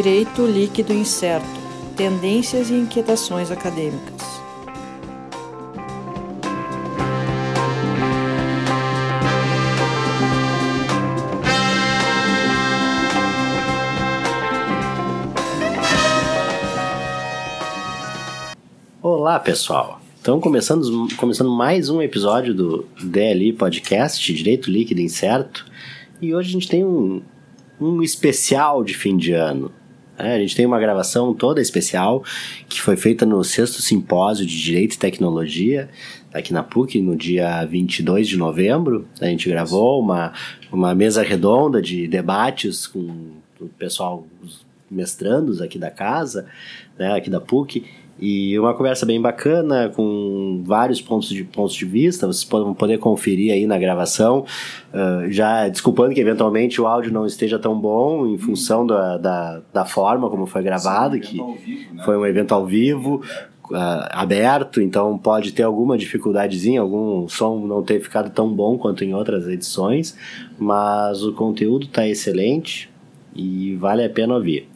Direito Líquido Incerto Tendências e Inquietações Acadêmicas. Olá, pessoal. Então, começando, começando mais um episódio do DLI Podcast, Direito Líquido Incerto. E hoje a gente tem um, um especial de fim de ano. É, a gente tem uma gravação toda especial que foi feita no sexto simpósio de Direito e Tecnologia, aqui na PUC, no dia 22 de novembro. A gente gravou uma, uma mesa redonda de debates com o pessoal, os mestrandos aqui da casa, né, aqui da PUC, e uma conversa bem bacana, com vários pontos de, pontos de vista, vocês podem poder conferir aí na gravação. Uh, já desculpando que eventualmente o áudio não esteja tão bom em função da, da, da forma como foi gravado, Sim, que vivo, né? foi um evento ao vivo. Uh, aberto, então pode ter alguma dificuldadezinha, algum som não ter ficado tão bom quanto em outras edições, mas o conteúdo está excelente e vale a pena ouvir.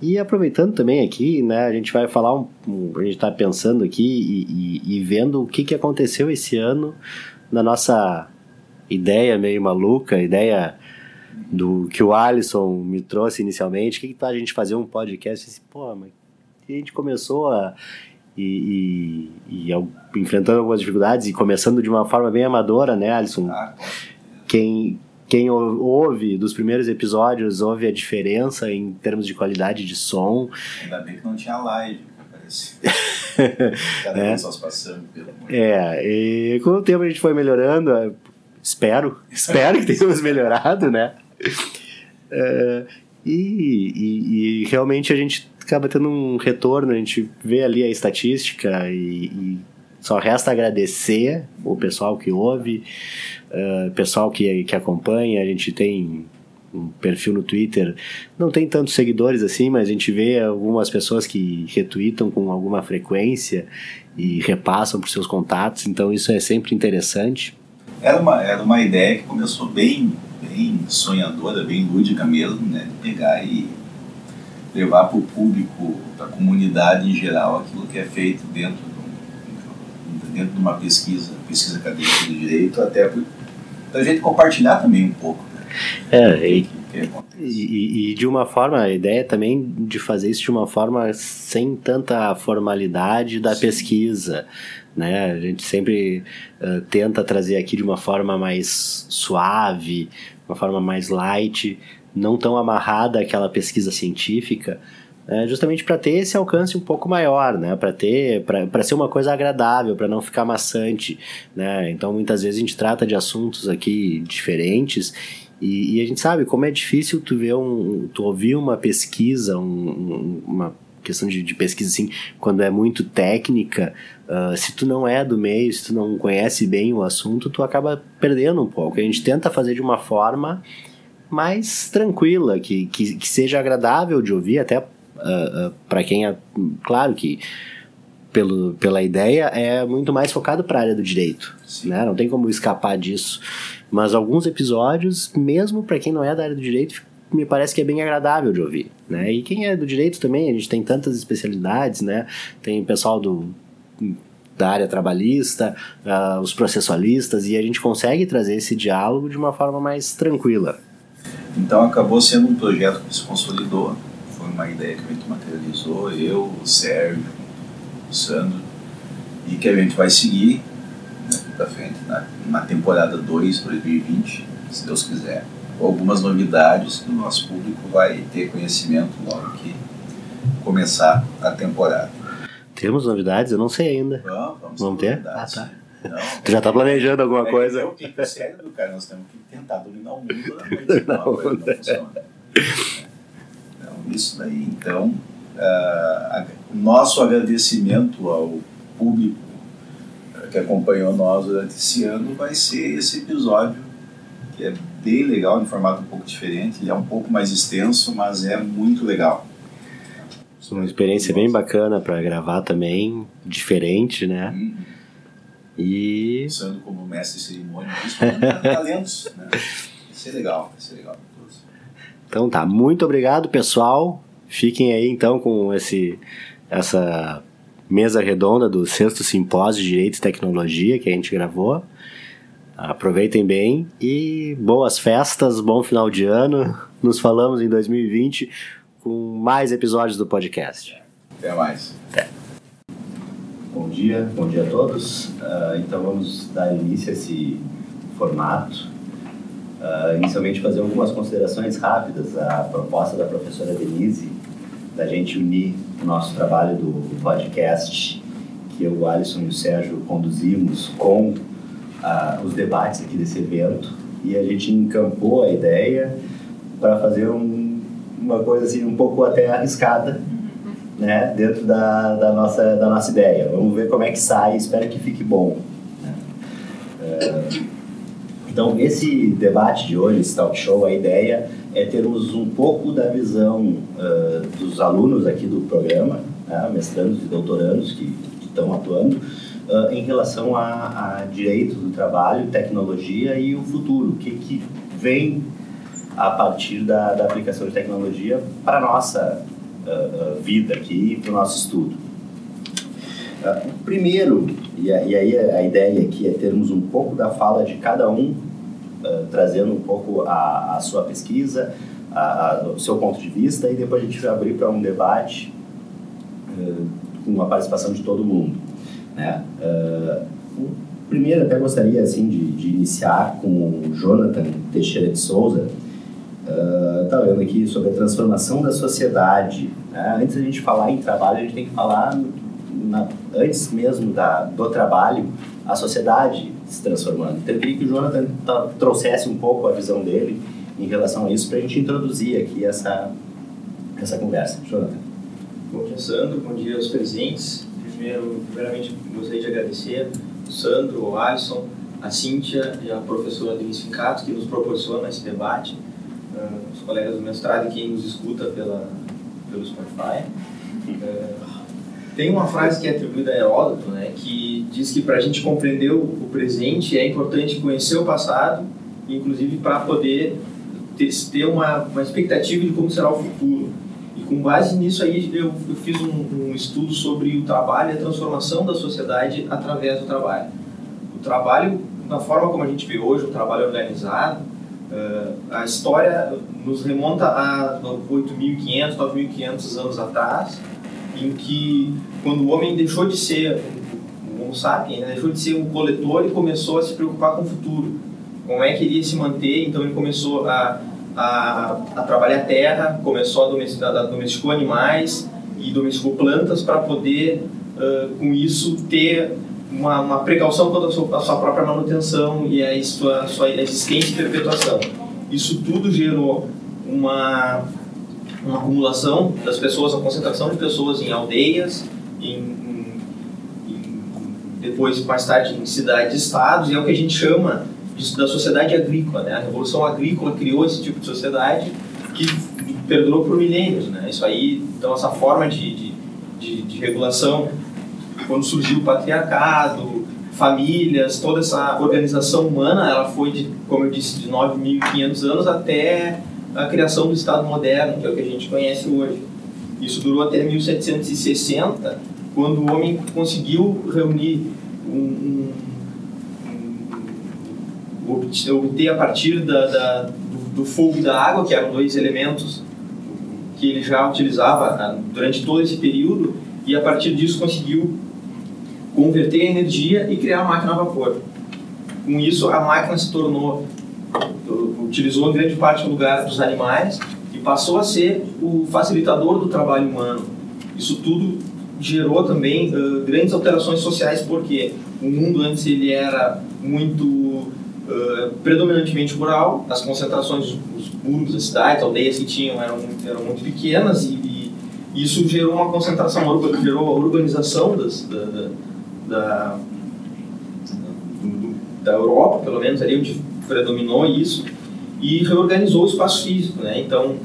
E aproveitando também aqui, né, a gente vai falar, um, a gente está pensando aqui e, e, e, vendo o que, que aconteceu esse ano na nossa ideia meio maluca, ideia do que o Alisson me trouxe inicialmente, o que, que tá a gente fazer um podcast assim, pô, mas a gente começou a e, e, e, enfrentando algumas dificuldades e começando de uma forma bem amadora, né, Alisson? Ah, quem quem ouve dos primeiros episódios ouve a diferença em termos de qualidade de som. Ainda bem que não tinha live, parece. Cada é. nós passando pelo É, e com o tempo a gente foi melhorando, é, espero, espero que tenhamos melhorado, né? É, e, e, e, realmente a gente acaba tendo um retorno, a gente vê ali a estatística e, e só resta agradecer o pessoal que ouve, uh, pessoal que, que acompanha. A gente tem um perfil no Twitter, não tem tantos seguidores assim, mas a gente vê algumas pessoas que retweetam com alguma frequência e repassam por seus contatos, então isso é sempre interessante. Era uma, era uma ideia que começou bem, bem sonhadora, bem lúdica mesmo, né? De pegar e levar para o público, para a comunidade em geral, aquilo que é feito dentro dentro de uma pesquisa, pesquisa acadêmica de direito, até para a gente compartilhar também um pouco. Né? É, e, e, e, de uma forma, a ideia também de fazer isso de uma forma sem tanta formalidade da Sim. pesquisa. Né? A gente sempre uh, tenta trazer aqui de uma forma mais suave, uma forma mais light, não tão amarrada àquela pesquisa científica, é, justamente para ter esse alcance um pouco maior, né? Para ter, para ser uma coisa agradável, para não ficar maçante, né? Então muitas vezes a gente trata de assuntos aqui diferentes e, e a gente sabe como é difícil tu ver um, tu ouvir uma pesquisa, um, uma questão de, de, pesquisa assim, quando é muito técnica, uh, se tu não é do meio, se tu não conhece bem o assunto, tu acaba perdendo um pouco. A gente tenta fazer de uma forma mais tranquila, que, que, que seja agradável de ouvir, até uh, ah, ah, para quem é. Claro que pelo, pela ideia é muito mais focado para a área do direito, né? Não tem como escapar disso. Mas alguns episódios, mesmo para quem não é da área do direito, me parece que é bem agradável de ouvir, né? E quem é do direito também, a gente tem tantas especialidades, né? Tem pessoal do da área trabalhista, uh, os processualistas, e a gente consegue trazer esse diálogo de uma forma mais tranquila. Então acabou sendo um projeto que se consolidou uma ideia que a gente materializou, eu, o Sérgio, o Sandro, e que a gente vai seguir né, para frente na, na temporada 2, 2020, se Deus quiser. Algumas novidades que o nosso público vai ter conhecimento logo que começar a temporada. Temos novidades? Eu não sei ainda. Vamos, vamos, vamos ter? Ah, tá. Não, tu já está planejando alguma é, coisa? É o que sério, cara. Nós temos que tentar dominar o mundo da noite. Não, não, não funciona isso daí. Então, o nosso agradecimento ao público que acompanhou nós durante esse ano vai ser esse episódio, que é bem legal, em formato um pouco diferente, ele é um pouco mais extenso, mas é muito legal. Uma experiência bem bacana para gravar também, diferente, né? Uhum. E. Usando como mestre cerimônia, talentos, né? Vai ser legal, vai ser legal. Então tá, muito obrigado pessoal. Fiquem aí então com esse essa mesa redonda do sexto simpósio de Direito e Tecnologia que a gente gravou. Aproveitem bem e boas festas, bom final de ano. Nos falamos em 2020 com mais episódios do podcast. Até mais. Até. Bom dia, bom dia a todos. Uh, então vamos dar início a esse formato. Uh, inicialmente fazer algumas considerações rápidas à proposta da professora Denise da gente unir o nosso trabalho do podcast que eu, o Alisson e o Sérgio conduzimos com uh, os debates aqui desse evento e a gente encampou a ideia para fazer um, uma coisa assim um pouco até arriscada né, dentro da, da, nossa, da nossa ideia. Vamos ver como é que sai, espero que fique bom. Né? Uh, então, esse debate de hoje, esse talk show, a ideia é termos um pouco da visão uh, dos alunos aqui do programa, né, mestrandos e doutorandos que, estão atuando, uh, em relação a, a direito do trabalho, tecnologia e o futuro. O que, que vem a partir da, da aplicação de tecnologia para a nossa uh, vida aqui, para o nosso estudo. Primeiro, e, aí a ideia aqui é termos um pouco da fala de cada um uh, trazendo um pouco a, a sua pesquisa, a, a, o seu ponto de vista, e depois a gente vai abrir para um debate uh, com a participação de todo mundo. Né? Primeiro, até gostaria assim, de, de, iniciar com o Jonathan Teixeira de Souza. Está uh, aqui sobre a transformação da sociedade. Né? Antes da gente falar em trabalho, a gente tem que falar, na, antes mesmo da, do trabalho, a sociedade se transformando. Então, eu queria que o Jonathan trouxesse um pouco a visão dele em relação a isso para a gente introduzir aqui essa, essa conversa. Jonathan. Bom dia, Sandro. Bom dia aos presentes. Primeiro, primeiramente, gostaria de agradecer o Sandro, o Alisson, a Cíntia e a professora Denise Fincato que nos proporciona esse debate, uh, os colegas do mestrado e quem nos escuta pela, pelo Spotify. Uh, tem uma frase que é atribuída a Heródoto, né, que diz que para a gente compreender o presente é importante conhecer o passado, inclusive para poder ter uma, uma expectativa de como será o futuro. E com base nisso aí eu, eu fiz um, um, estudo sobre o trabalho e a transformação da sociedade através do trabalho. O trabalho, na forma como a gente vê hoje, o trabalho organizado, uh, a história nos remonta a 8.500, 9.500 anos atrás, em que quando o homem deixou de ser um Homo sapiens, né, deixou de ser um coletor e começou a se preocupar com o futuro. Como é que ele ia se manter? Então ele começou a, a, a trabalhar a terra, começou a domesticar, a domesticou animais e domesticou plantas para poder, uh, com isso, ter uma, uma precaução quanto à sua, sua própria manutenção e a sua, a sua existência e perpetuação. Isso tudo gerou uma uma acumulação das pessoas, a concentração de pessoas em aldeias, em, em, depois mais tarde em cidades, estados, e é o que a gente chama de, da sociedade agrícola. Né? A revolução agrícola criou esse tipo de sociedade que perdurou por milênios. Né? Isso aí, então essa forma de, de, de, de regulação, quando surgiu o patriarcado, famílias, toda essa organização humana, ela foi de, como eu disse, de 9.500 anos até a criação do Estado moderno, que é o que a gente conhece hoje. Isso durou até 1760, quando o homem conseguiu reunir um, um, um obter a partir da, da do, do, fogo e da água, que eram dois elementos que ele já utilizava ah, durante todo esse período, e a partir disso conseguiu converter a energia e criar a máquina a vapor. Com isso, a máquina se tornou utilizou em grande parte o lugar dos animais e passou a ser o facilitador do trabalho humano. Isso tudo gerou também uh, grandes alterações sociais porque o mundo antes ele era muito uh, predominantemente rural, as concentrações, os burgos, as cidades, aldeias que tinham eram, eram muito pequenas e, e isso gerou uma concentração, gerou a urbanização das, da, da, da, da Europa, pelo menos ali onde predominou isso e reorganizou o espaço físico. Né? Então,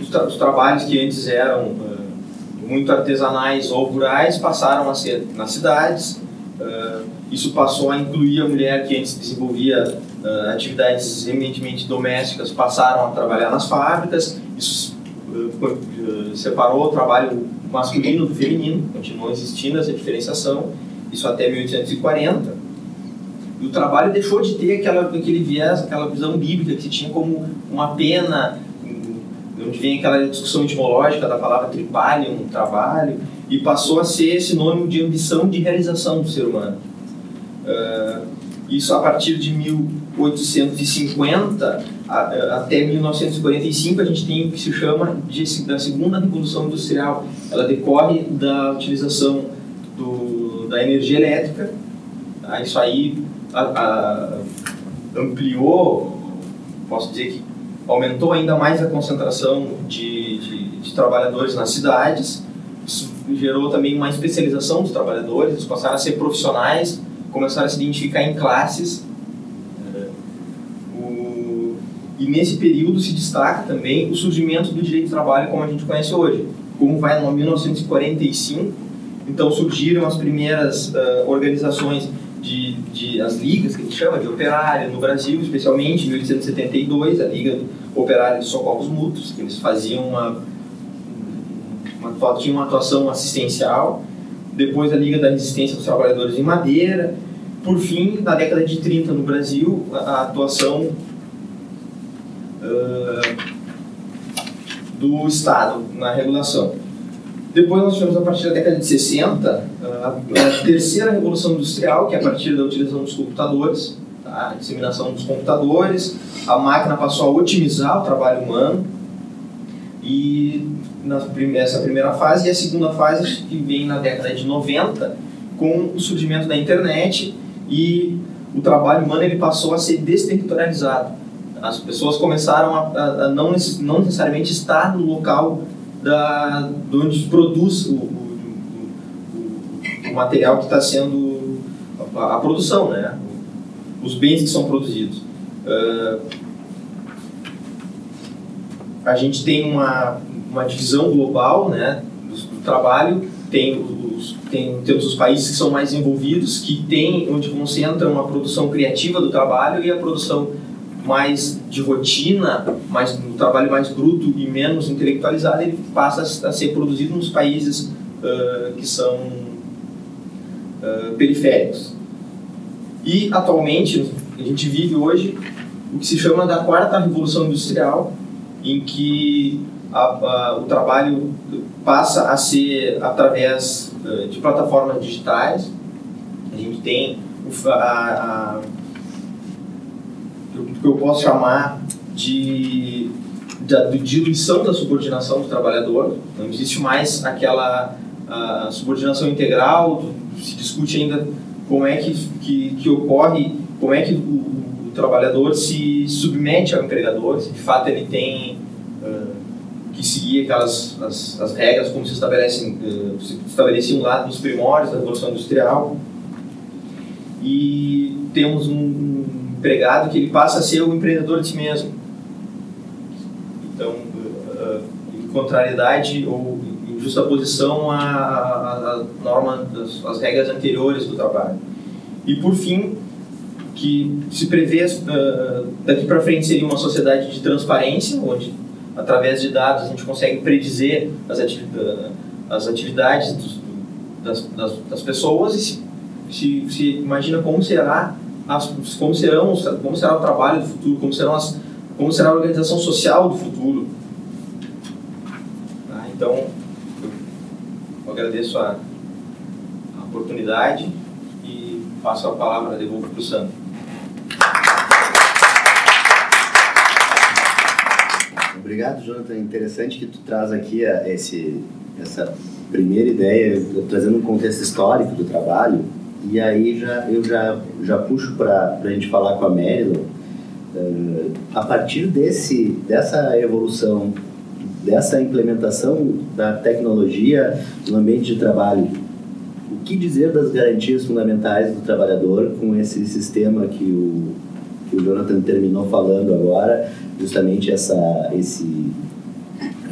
os, tra os trabalhos que antes eram uh, muito artesanais ou rurais passaram a ser nas cidades. Uh, isso passou a incluir a mulher que antes desenvolvia uh, atividades eminentemente domésticas, passaram a trabalhar nas fábricas. Isso separou o trabalho masculino do feminino, continuou existindo essa diferenciação, isso até 1840. E o trabalho deixou de ter aquela, aquele viés, aquela visão bíblica que se tinha como uma pena, vem aquela discussão etimológica da palavra tripalium, trabalho, e passou a ser sinônimo de ambição de realização do ser humano. Uh, isso a partir de 1850 até 1945 a gente tem o que se chama de, da segunda revolução industrial. Ela decorre da utilização do, da energia elétrica. Tá? Isso aí a, a, ampliou, posso dizer que aumentou ainda mais a concentração de, de, de trabalhadores nas cidades. Isso gerou também uma especialização dos trabalhadores, eles passaram a ser profissionais, começaram a se identificar em classes e nesse período se destaca também o surgimento do direito do trabalho como a gente conhece hoje. Como vai em 1945, então surgiram as primeiras uh, organizações de, de, as ligas que a gente chama de operário no Brasil, especialmente em 1872, a Liga Operária de Socorros Mútuos, que eles faziam uma, uma tinham uma atuação assistencial, depois a Liga da Resistência dos Trabalhadores em Madeira, por fim, na década de 30 no Brasil, a, a atuação do Estado na regulação. Depois nós tivemos, a partir da década de 60, a, terceira revolução industrial, que é a partir da utilização dos computadores, tá? a disseminação dos computadores, a máquina passou a otimizar o trabalho humano, e nessa primeira fase, e a segunda fase que vem na década de 90, com o surgimento da internet e o trabalho humano ele passou a ser desterritorializado as pessoas começaram a, a, a não, não, necessariamente estar no local da, de onde se produz o, o, o, o material que está sendo a, a, produção, né? os bens que são produzidos. Uh, a gente tem uma, uma divisão global né, do, do trabalho, tem os, tem, temos os países que são mais envolvidos, que tem, onde concentram a produção criativa do trabalho e a produção mais de rotina, mais um trabalho mais bruto e menos intelectualizado, ele passa a ser produzido nos países uh, que são uh, periféricos. E atualmente a gente vive hoje o que se chama da quarta revolução industrial, em que a, a, o trabalho passa a ser através uh, de plataformas digitais. A gente tem a, a que eu posso chamar de, de diluição da subordinação do trabalhador. Não existe mais aquela subordinação integral, se discute ainda como é que, que, que ocorre, como é que o, o, trabalhador se submete ao empregador, se de fato ele tem uh, que seguir aquelas as, as regras como se estabelecem, uh, estabeleciam lá nos primórdios da Revolução Industrial. E temos um, empregado que ele passa a ser o empreendedor de si mesmo. Então, uh, em contrariedade ou em justaposição à, à, norma, às regras anteriores do trabalho. E, por fim, que se prevê uh, daqui para frente seria uma sociedade de transparência, onde através de dados a gente consegue predizer as, atividades, as atividades dos, das, das, das, pessoas e se, se, se imagina como será as, como, serão, como será o trabalho do futuro, como, serão as, como será a organização social do futuro. Ah, então, eu agradeço a, a oportunidade e passo a palavra, devolvo para o Sandro. Obrigado, Jonathan. Interessante que tu traz aqui esse, essa primeira ideia, trazendo um contexto histórico do trabalho, e aí já, eu já, já puxo para a gente falar com a Marilyn, uh, a partir desse, dessa evolução, dessa implementação da tecnologia no ambiente de trabalho, o que dizer das garantias fundamentais do trabalhador com esse sistema que o, que o Jonathan terminou falando agora, justamente essa, esse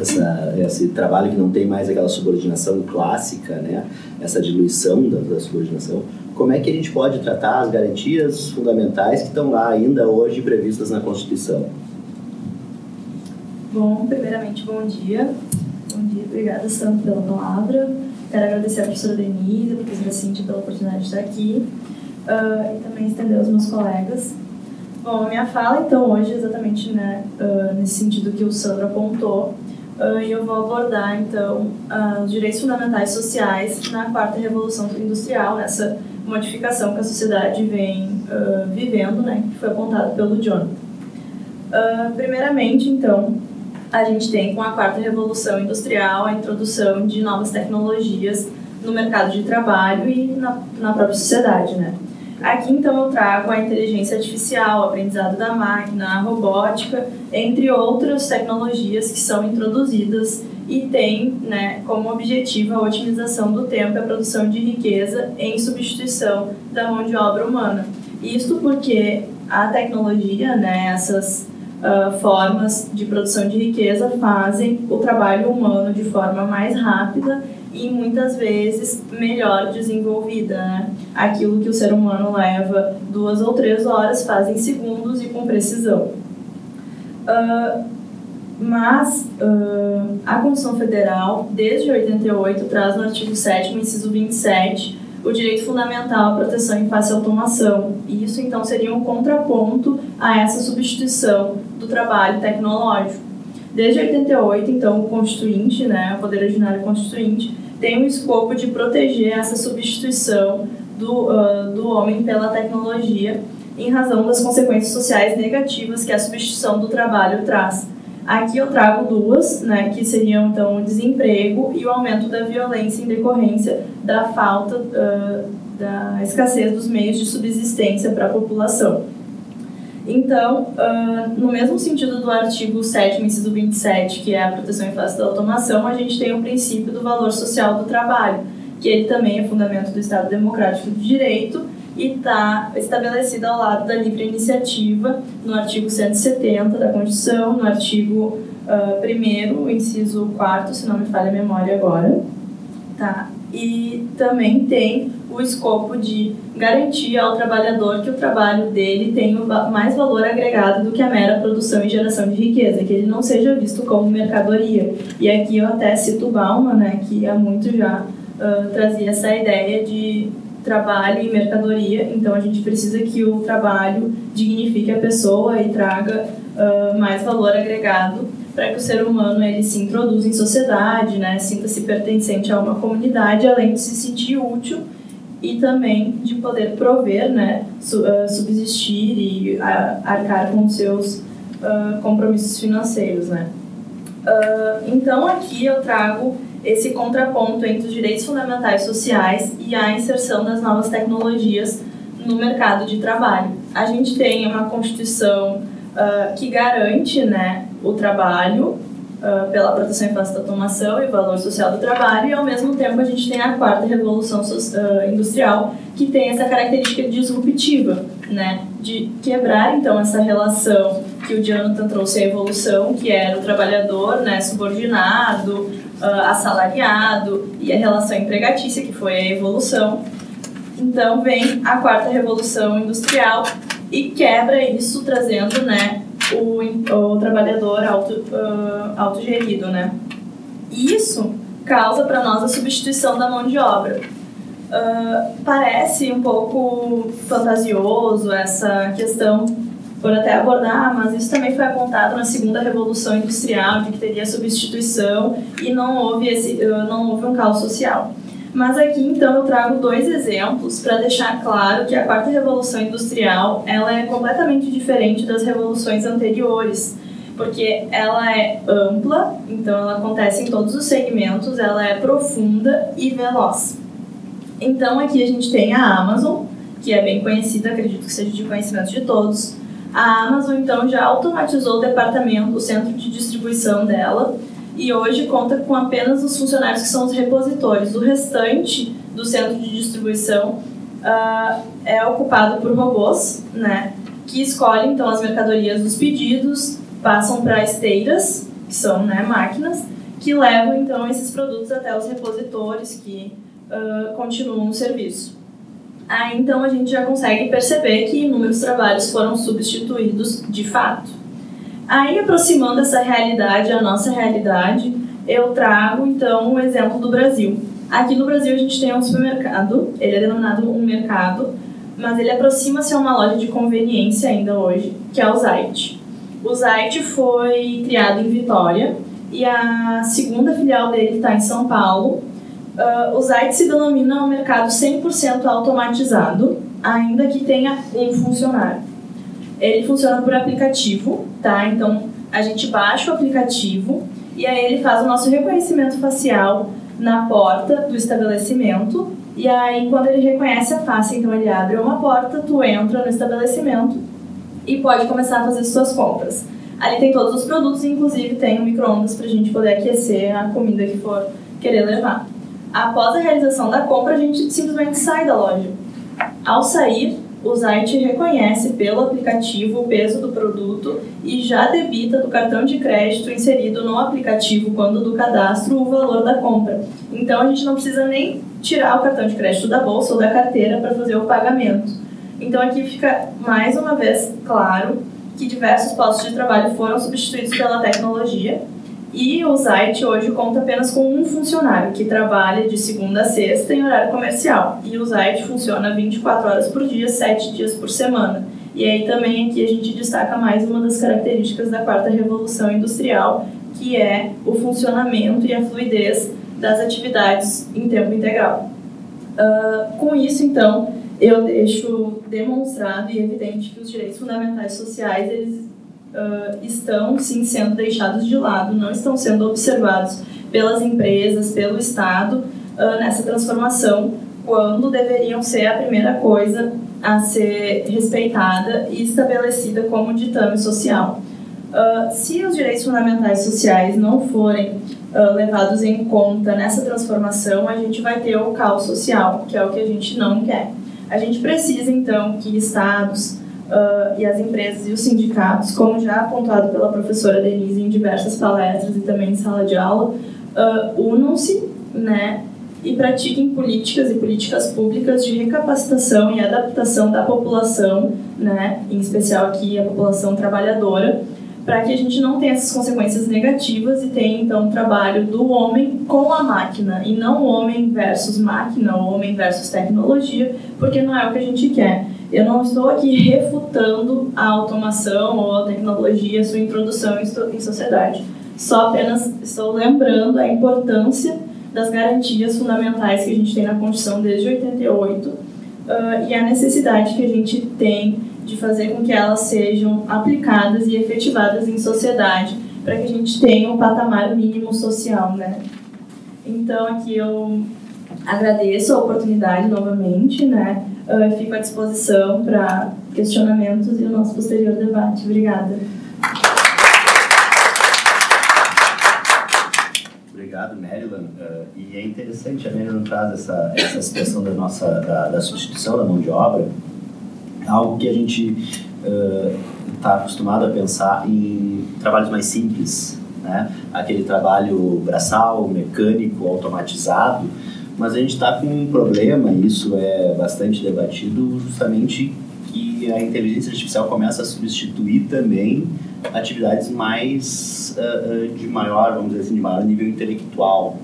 essa, esse trabalho que não tem mais aquela subordinação clássica, né? essa diluição da, da, subordinação, como é que a gente pode tratar as garantias fundamentais que estão lá ainda hoje previstas na Constituição? Bom, primeiramente, bom dia. Bom dia, obrigada, Sandro, pela palavra. Quero agradecer a professora Denise, a professora Cintia pela oportunidade de estar aqui uh, e também estender aos meus colegas. Bom, a minha fala, então, hoje é exatamente né, uh, nesse sentido que o Sandro apontou, e eu vou abordar, então, os direitos fundamentais sociais na quarta revolução industrial, nessa modificação que a sociedade vem vivendo, né, que foi apontado pelo John. primeiramente, então, a gente tem com a quarta revolução industrial a introdução de novas tecnologias no mercado de trabalho e na, na própria sociedade, né? Aqui então eu trago a inteligência artificial, o aprendizado da máquina, a robótica, entre outras tecnologias que são introduzidas e tem né, como objetivo a otimização do tempo e a produção de riqueza em substituição da mão de obra humana. Isto porque a tecnologia, né, essas uh, formas de produção de riqueza fazem o trabalho humano de forma mais rápida e muitas vezes melhor desenvolvida. Né? Aquilo que o ser humano leva duas ou três horas faz em segundos e com precisão. Uh, mas uh, a Constituição Federal, desde 88, traz no artigo 7 inciso 27, o direito fundamental à proteção em face à automação. E isso, então, seria um contraponto a essa substituição do trabalho tecnológico. Desde 88, então, o Constituinte, né, o Poder Ordinário Constituinte, tem o escopo de proteger essa substituição do, uh, do homem pela tecnologia em razão das consequências sociais negativas que a substituição do trabalho traz. Aqui eu trago duas, né, que seriam então o desemprego e o aumento da violência em decorrência da falta, uh, da escassez dos meios de subsistência para a população. Então, uh, no mesmo sentido do artigo 7, inciso 27, que é a proteção em face da automação, a gente tem o princípio do valor social do trabalho, que ele também é fundamento do Estado Democrático de Direito e está estabelecido ao lado da livre iniciativa no artigo 170 da Constituição, no artigo uh, 1 inciso 4 se não me falha a memória agora. Tá? E também tem o escopo de garantir ao trabalhador que o trabalho dele tenha mais valor agregado do que a mera produção e geração de riqueza, que ele não seja visto como mercadoria. E aqui eu até cito Bauman, né, que há muito já uh, trazia essa ideia de trabalho e mercadoria, então a gente precisa que o trabalho dignifique a pessoa e traga uh, mais valor agregado para que o ser humano ele se introduza em sociedade, né, sinta-se pertencente a uma comunidade, além de se sentir útil e também de poder prover, né, ah, subsistir e arcar com seus uh, compromissos financeiros, né. Uh, então aqui eu trago esse contraponto entre os direitos fundamentais sociais e a inserção das novas tecnologias no mercado de trabalho. A gente tem uma constituição uh, que garante, né, o trabalho uh, pela proteção em face da automação e valor social do trabalho, e ao mesmo tempo a gente tem a quarta revolução uh, industrial, que tem essa característica disruptiva, né, de quebrar então essa relação que o Jonathan trouxe a evolução, que era o trabalhador né, subordinado, uh, assalariado, e a relação empregatícia, que foi a evolução. Então vem a quarta revolução industrial e quebra isso, trazendo né, o, o trabalhador auto, uh, autogerido, né? Isso causa para nós a substituição da mão de obra. Uh, parece um pouco fantasioso essa questão por até abordar, mas isso também foi apontado na segunda revolução industrial de que teria substituição e não houve esse uh, não houve um caos social. Mas aqui então eu trago dois exemplos para deixar claro que a quarta revolução industrial ela é completamente diferente das revoluções anteriores, porque ela é ampla, então ela acontece em todos os segmentos, ela é profunda e veloz. Então aqui a gente tem a Amazon, que é bem conhecida, acredito que seja de conhecimento de todos. A Amazon então já automatizou o departamento, o centro de distribuição dela, e hoje conta com apenas os funcionários que são os repositores. O restante do centro de distribuição uh, é ocupado por robôs, né, que escolhem então as mercadorias dos pedidos, passam para esteiras, que são né, máquinas, que levam então esses produtos até os repositores que uh, continuam o serviço. Aí então a gente já consegue perceber que inúmeros trabalhos foram substituídos de fato. Aí, aproximando essa realidade, a nossa realidade, eu trago então o exemplo do Brasil. Aqui no Brasil a gente tem um supermercado, ele é denominado um mercado, mas ele aproxima-se a uma loja de conveniência ainda hoje, que é o Zait. O Zait foi criado em Vitória e a segunda filial dele está em São Paulo. Uh, o Zait se denomina um mercado 100% automatizado, ainda que tenha um funcionário. Ele funciona por aplicativo, tá? Então a gente baixa o aplicativo e aí ele faz o nosso reconhecimento facial na porta do estabelecimento e aí quando ele reconhece a face, então ele abre uma porta, tu entra no estabelecimento e pode começar a fazer suas compras. Ali tem todos os produtos, inclusive tem um micro-ondas para a gente poder aquecer a comida que for querer levar. Após a realização da compra, a gente simplesmente sai da loja. Ao sair, o site reconhece pelo aplicativo o peso do produto e já debita do cartão de crédito inserido no aplicativo quando do cadastro o valor da compra. Então a gente não precisa nem tirar o cartão de crédito da bolsa ou da carteira para fazer o pagamento. Então aqui fica mais uma vez claro que diversos postos de trabalho foram substituídos pela tecnologia e o site hoje conta apenas com um funcionário que trabalha de segunda a sexta em horário comercial. E o site funciona 24 horas por dia, 7 dias por semana. E aí também aqui a gente destaca mais uma das características da quarta revolução industrial, que é o funcionamento e a fluidez das atividades em tempo integral. Uh, com isso, então, eu deixo demonstrado e evidente que os direitos fundamentais sociais eles uh, estão sim sendo deixados de lado, não estão sendo observados pelas empresas, pelo Estado uh, nessa transformação, quando deveriam ser a primeira coisa a ser respeitada e estabelecida como ditame social. Uh, se os direitos fundamentais sociais não forem uh, levados em conta nessa transformação, a gente vai ter o caos social, que é o que a gente não quer. A gente precisa, então, que estados, uh, e as empresas e os sindicatos, como já apontado pela professora Denise em diversas palestras e também em sala de aula, uh, unam-se né, e pratiquem políticas e políticas públicas de recapacitação e adaptação da população, né, em especial aqui a população trabalhadora, para que a gente não tenha essas consequências negativas e tenha então o trabalho do homem com a máquina e não homem versus máquina, homem versus tecnologia, porque não é o que a gente quer. Eu não estou aqui refutando a automação ou a tecnologia, sua introdução em sociedade. Só apenas estou lembrando a importância das garantias fundamentais que a gente tem na Constituição desde 88 uh, e a necessidade que a gente tem de fazer com que elas sejam aplicadas e efetivadas em sociedade para que a gente tenha um patamar mínimo social, né? Então aqui eu agradeço a oportunidade novamente, né? Uh, fico à disposição para questionamentos e o nosso posterior debate. Obrigada. Obrigado, Maryland. Uh, e é interessante, a Maryland traz essa, essa situação da nossa da, da substituição da mão de obra, algo que a gente está uh, acostumado a pensar em trabalhos mais simples, né? aquele trabalho braçal, mecânico, automatizado, mas a gente está com um problema, e isso é bastante debatido, justamente que a inteligência artificial começa a substituir também atividades mais uh, de maior, vamos dizer assim, de maior nível intelectual.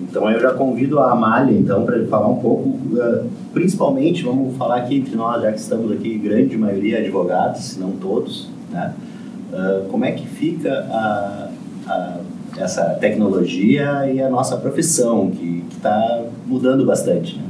Então eu já convido a Amália, então, para falar um pouco, uh, principalmente, vamos falar aqui entre nós, já que estamos aqui, grande maioria advogados, se não todos, né? Uh, como é que fica a, a essa tecnologia e a nossa profissão, que está mudando bastante. Né?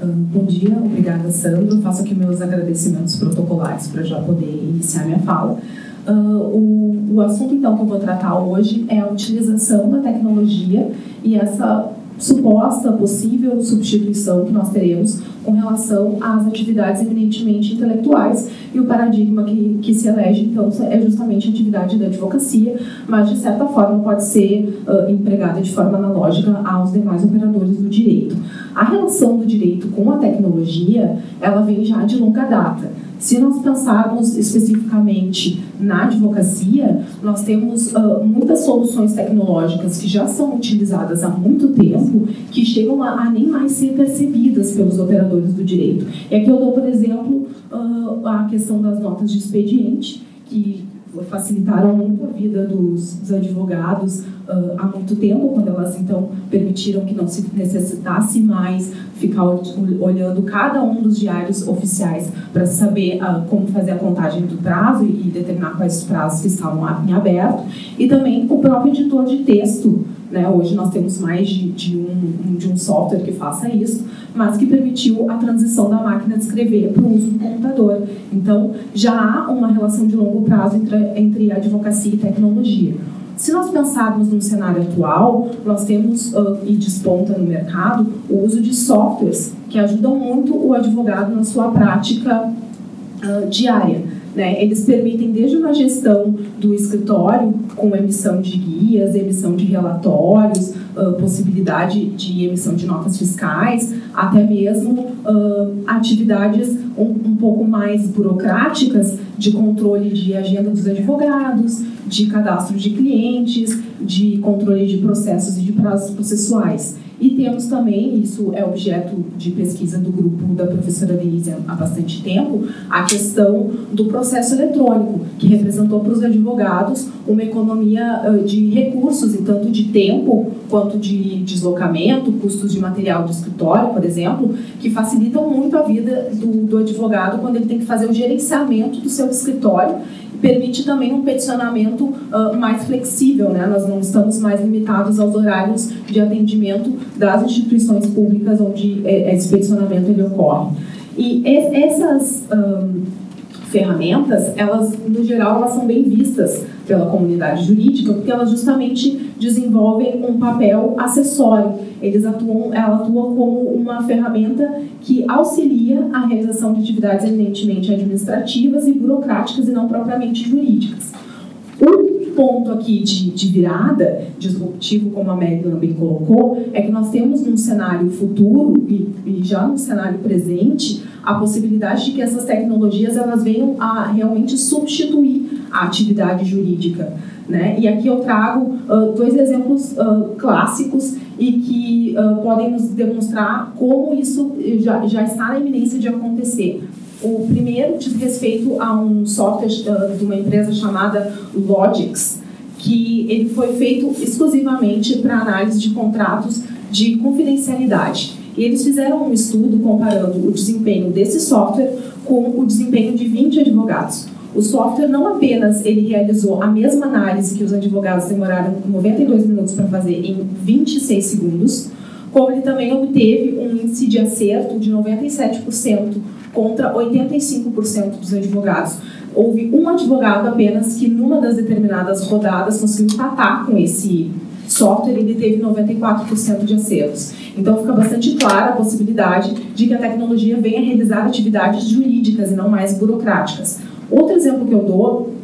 Ah, bom dia, obrigada Sandro. Faço aqui meus agradecimentos protocolares para já poder iniciar minha fala. Uh, o, o assunto então que eu vou tratar hoje é a utilização da tecnologia e essa suposta possível substituição que nós teremos com relação às atividades eminentemente intelectuais e o paradigma que, que se elege, então, é justamente a atividade da advocacia, mas de certa forma pode ser uh, empregada de forma analógica aos demais operadores do direito. A relação do direito com a tecnologia, ela vem já de longa data. Se nós pensarmos especificamente na advocacia, nós temos uh, muitas soluções tecnológicas que já são utilizadas há muito tempo, que chegam a, a, nem mais ser percebidas pelos operadores do direito. E aqui eu dou, por exemplo, uh, a questão das notas de expediente, que facilitaram muito a vida dos, dos advogados uh, há muito tempo, quando elas então permitiram que não se necessitasse mais ficar olhando cada um dos diários oficiais para saber uh, como fazer a contagem do prazo e, e determinar quais os prazos que estavam em aberto, e também o próprio editor de texto. Né? Hoje nós temos mais de, de, um, de um software que faça isso, mas que permitiu a transição da máquina de escrever para o uso do computador. Então, já há uma relação de longo prazo entre, entre advocacia e tecnologia. Se nós pensarmos no cenário atual, nós temos, uh, e desponta no mercado, o uso de softwares que ajudam muito o advogado na sua prática uh, diária. Né? Eles permitem desde uma gestão do escritório, com emissão de guias, emissão de relatórios, uh, possibilidade de emissão de notas fiscais, até mesmo uh, atividades um, um pouco mais burocráticas de controle de agenda dos advogados, de cadastro de clientes, de controle de processos e de prazos processuais. E temos também, isso é objeto de pesquisa do grupo da professora Denise há bastante tempo, a questão do processo eletrônico, que representou para os advogados uma economia de recursos, e tanto de tempo quanto de deslocamento, custos de material de escritório, por exemplo, que facilitam muito a vida do, do advogado quando ele tem que fazer o gerenciamento do seu escritório permite também um peticionamento uh, mais flexível, né? Nós não estamos mais limitados aos horários de atendimento das instituições públicas onde eh, esse peticionamento ele ocorre. E essas um, ferramentas, elas, no geral, elas são bem vistas pela comunidade jurídica, porque elas justamente desenvolvem um papel acessório. Eles atuam, ela atua como uma ferramenta que auxilia a realização de atividades eminentemente administrativas e burocráticas e não propriamente jurídicas. Ponto aqui de, de virada, disruptivo, como a Megan bem colocou, é que nós temos num cenário futuro e, e já no cenário presente a possibilidade de que essas tecnologias elas venham a realmente substituir a atividade jurídica. Né? E aqui eu trago uh, dois exemplos uh, clássicos e que uh, podem nos demonstrar como isso já, já está na iminência de acontecer. O primeiro diz respeito a um software de uma empresa chamada Logix, que ele foi feito exclusivamente para análise de contratos de confidencialidade. E eles fizeram um estudo comparando o desempenho desse software com o desempenho de 20 advogados. O software não apenas ele realizou a mesma análise que os advogados demoraram 92 minutos para fazer em 26 segundos, como ele também obteve um índice de acerto de 97% contra 85% dos advogados. Houve um advogado apenas que, numa das determinadas rodadas, conseguiu empatar com esse software, ele teve 94% de acertos. Então fica bastante clara a possibilidade de que a tecnologia venha realizar atividades jurídicas e não mais burocráticas. Outro exemplo que eu dou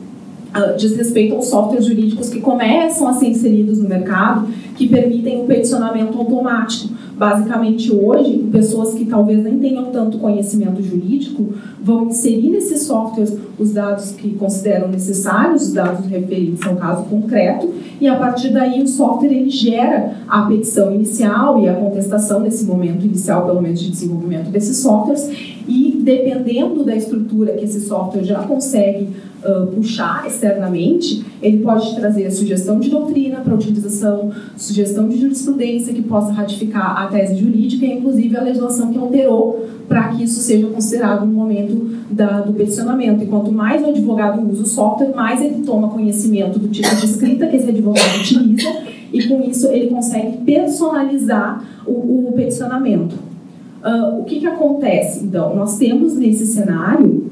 diz respeito aos softwares jurídicos que começam a ser inseridos no mercado, que permitem o peticionamento automático. Basicamente, hoje, pessoas que talvez nem tenham tanto conhecimento jurídico vão inserir nesses softwares os dados que consideram necessários, os dados referidos ao caso concreto, e a partir daí o software ele gera a petição inicial e a contestação nesse momento inicial, pelo menos, de desenvolvimento desses softwares, e dependendo da estrutura que esse software já consegue uh, puxar externamente, ele pode trazer sugestão de doutrina para utilização, sugestão de jurisprudência que possa ratificar a tese jurídica e, inclusive, a legislação que alterou para que isso seja considerado no momento da, do peticionamento. E quanto mais o advogado usa o software, mais ele toma conhecimento do tipo de escrita que esse advogado utiliza e, com isso, ele consegue personalizar o, o peticionamento. Uh, o que, que acontece? Então, nós temos nesse cenário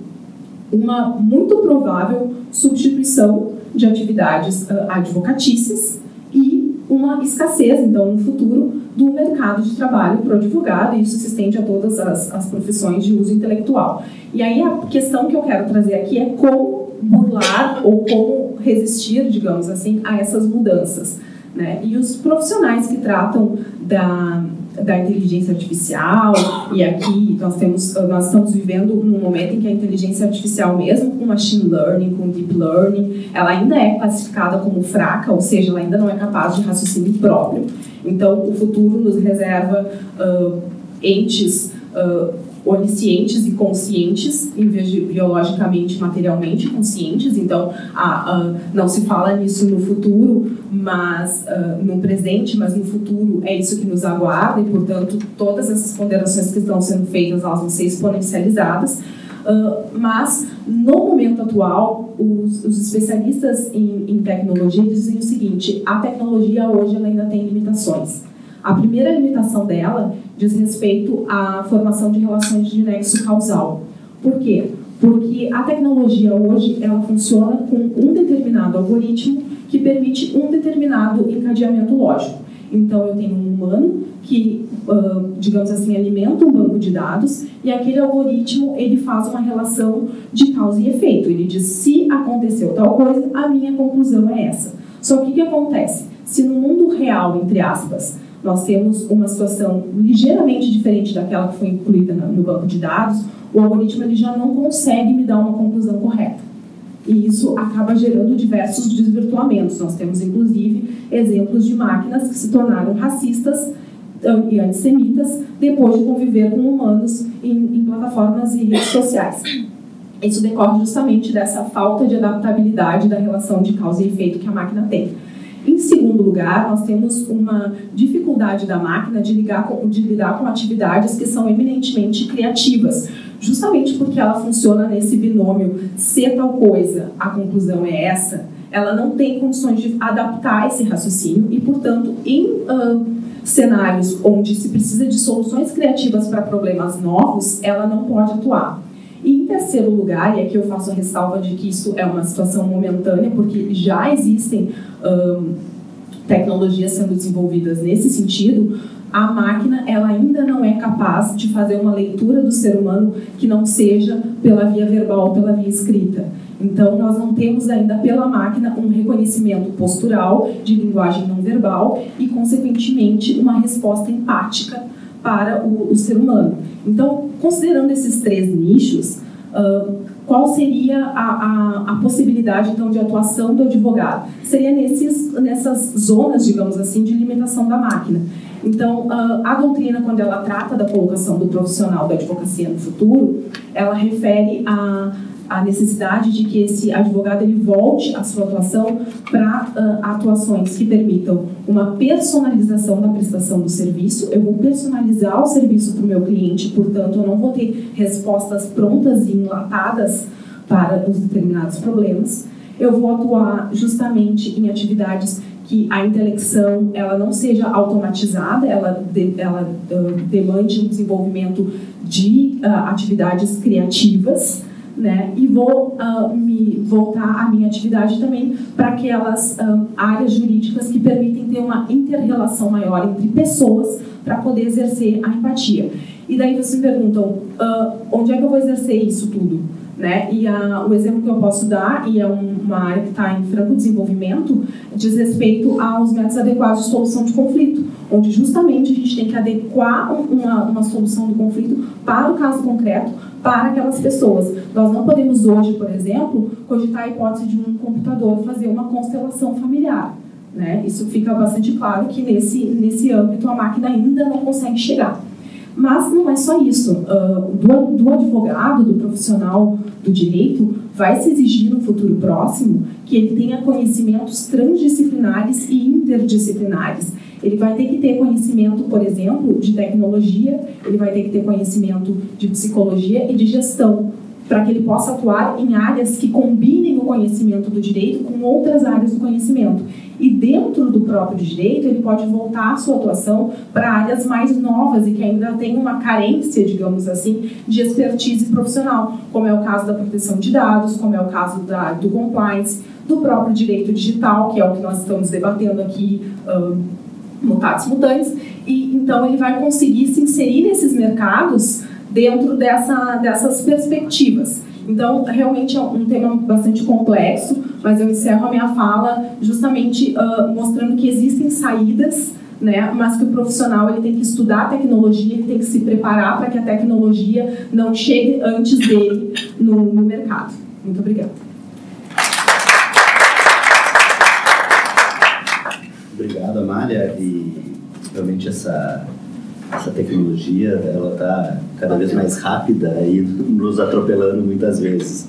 uma muito provável substituição de atividades uh, advocatícias e uma escassez, então, no futuro, do mercado de trabalho para o advogado, e isso se estende a todas as, as profissões de uso intelectual. E aí a questão que eu quero trazer aqui é como burlar ou como resistir, digamos assim, a essas mudanças. Né? E os profissionais que tratam da da inteligência artificial e aqui nós temos nós estamos vivendo num momento em que a inteligência artificial mesmo com machine learning com deep learning ela ainda é classificada como fraca ou seja ela ainda não é capaz de raciocínio próprio. Então o futuro nos reserva uh, entes uh, oniscientes e conscientes, em vez de biologicamente, materialmente conscientes. Então, não se fala nisso no futuro, mas uh, no presente, mas no futuro é isso que nos aguarda e, portanto, todas essas ponderações que estão sendo feitas elas vão ser exponencializadas. Uh, mas, no momento atual, os, os especialistas em, em, tecnologia dizem o seguinte: a tecnologia hoje ainda tem limitações. A primeira limitação dela diz respeito à formação de relações de nexo causal. Por quê? Porque a tecnologia hoje ela funciona com um determinado algoritmo que permite um determinado encadeamento lógico. Então, eu tenho um humano que, digamos assim, alimenta um banco de dados e aquele algoritmo ele faz uma relação de causa e efeito. Ele diz se aconteceu tal coisa, a minha conclusão é essa. Só que o que acontece? Se no mundo real, entre aspas, nós temos uma situação ligeiramente diferente daquela que foi incluída no banco de dados, o algoritmo ele já não consegue me dar uma conclusão correta. E isso acaba gerando diversos desvirtuamentos. Nós temos, inclusive, exemplos de máquinas que se tornaram racistas e antissemitas depois de conviver com humanos em, em plataformas e redes sociais. Isso decorre justamente dessa falta de adaptabilidade da relação de causa e efeito que a máquina tem. Em segundo lugar, nós temos uma dificuldade da máquina de, ligar com, de lidar com atividades que são eminentemente criativas, justamente porque ela funciona nesse binômio se tal coisa, a conclusão é essa, ela não tem condições de adaptar esse raciocínio e, portanto, em uh, cenários onde se precisa de soluções criativas para problemas novos, ela não pode atuar. E em terceiro lugar, e aqui eu faço a ressalva de que isso é uma situação momentânea, porque já existem um, tecnologias sendo desenvolvidas nesse sentido, a máquina ela ainda não é capaz de fazer uma leitura do ser humano que não seja pela via verbal ou pela via escrita. Então, nós não temos ainda pela máquina um reconhecimento postural de linguagem não verbal e, consequentemente, uma resposta empática para o, o ser humano. Então, considerando esses três nichos, uh, qual seria a, a, a, possibilidade então de atuação do advogado? Seria nesses, nessas zonas, digamos assim, de limitação da máquina. Então, a doutrina, quando ela trata da colocação do profissional da advocacia no futuro, ela refere a a necessidade de que esse advogado ele volte a sua atuação para uh, atuações que permitam uma personalização da prestação do serviço. Eu vou personalizar o serviço para o meu cliente, portanto, eu não vou ter respostas prontas e enlatadas para os determinados problemas. Eu vou atuar justamente em atividades que a intelecção ela não seja automatizada, ela, de, ela uh, demande um desenvolvimento de uh, atividades criativas né? E vou uh, me voltar à minha atividade também para aquelas áreas jurídicas que permitem ter uma interrelação maior entre pessoas para poder exercer a empatia. E daí vocês me perguntam, onde é que eu vou exercer isso tudo? Né? E a, o exemplo que eu posso dar, e é um, uma área que está em franco desenvolvimento, diz respeito aos métodos adequados de solução de conflito, onde justamente a gente tem que adequar uma, uma solução do conflito para o caso concreto, para aquelas pessoas. Nós não podemos hoje, por exemplo, cogitar a hipótese de um computador fazer uma constelação familiar. Né? Isso fica bastante claro que nesse, nesse âmbito a máquina ainda não consegue chegar. Mas não é só isso. Uh, do, do advogado, do profissional do direito, vai se exigir no futuro próximo que ele tenha conhecimentos transdisciplinares e interdisciplinares. Ele vai ter que ter conhecimento, por exemplo, de tecnologia, ele vai ter que ter conhecimento de psicologia e de gestão, para que ele possa atuar em áreas que combinem o conhecimento do direito com outras áreas do conhecimento. E dentro do próprio direito, ele pode voltar a sua atuação para áreas mais novas e que ainda tem uma carência, digamos assim, de expertise profissional, como é o caso da proteção de dados, como é o caso da, do compliance, do próprio direito digital, que é o que nós estamos debatendo aqui, um, mutatis mutantes, e então ele vai conseguir se inserir nesses mercados dentro dessa, dessas perspectivas. Então, realmente é um tema bastante complexo, mas eu encerro a minha fala justamente uh, mostrando que existem saídas, né, mas que o profissional ele tem que estudar a tecnologia, ele tem que se preparar para que a tecnologia não chegue antes dele no, no mercado. Muito obrigada. Obrigado, Amália. E realmente essa, essa tecnologia ela está cada vez mais rápida e nos atropelando muitas vezes.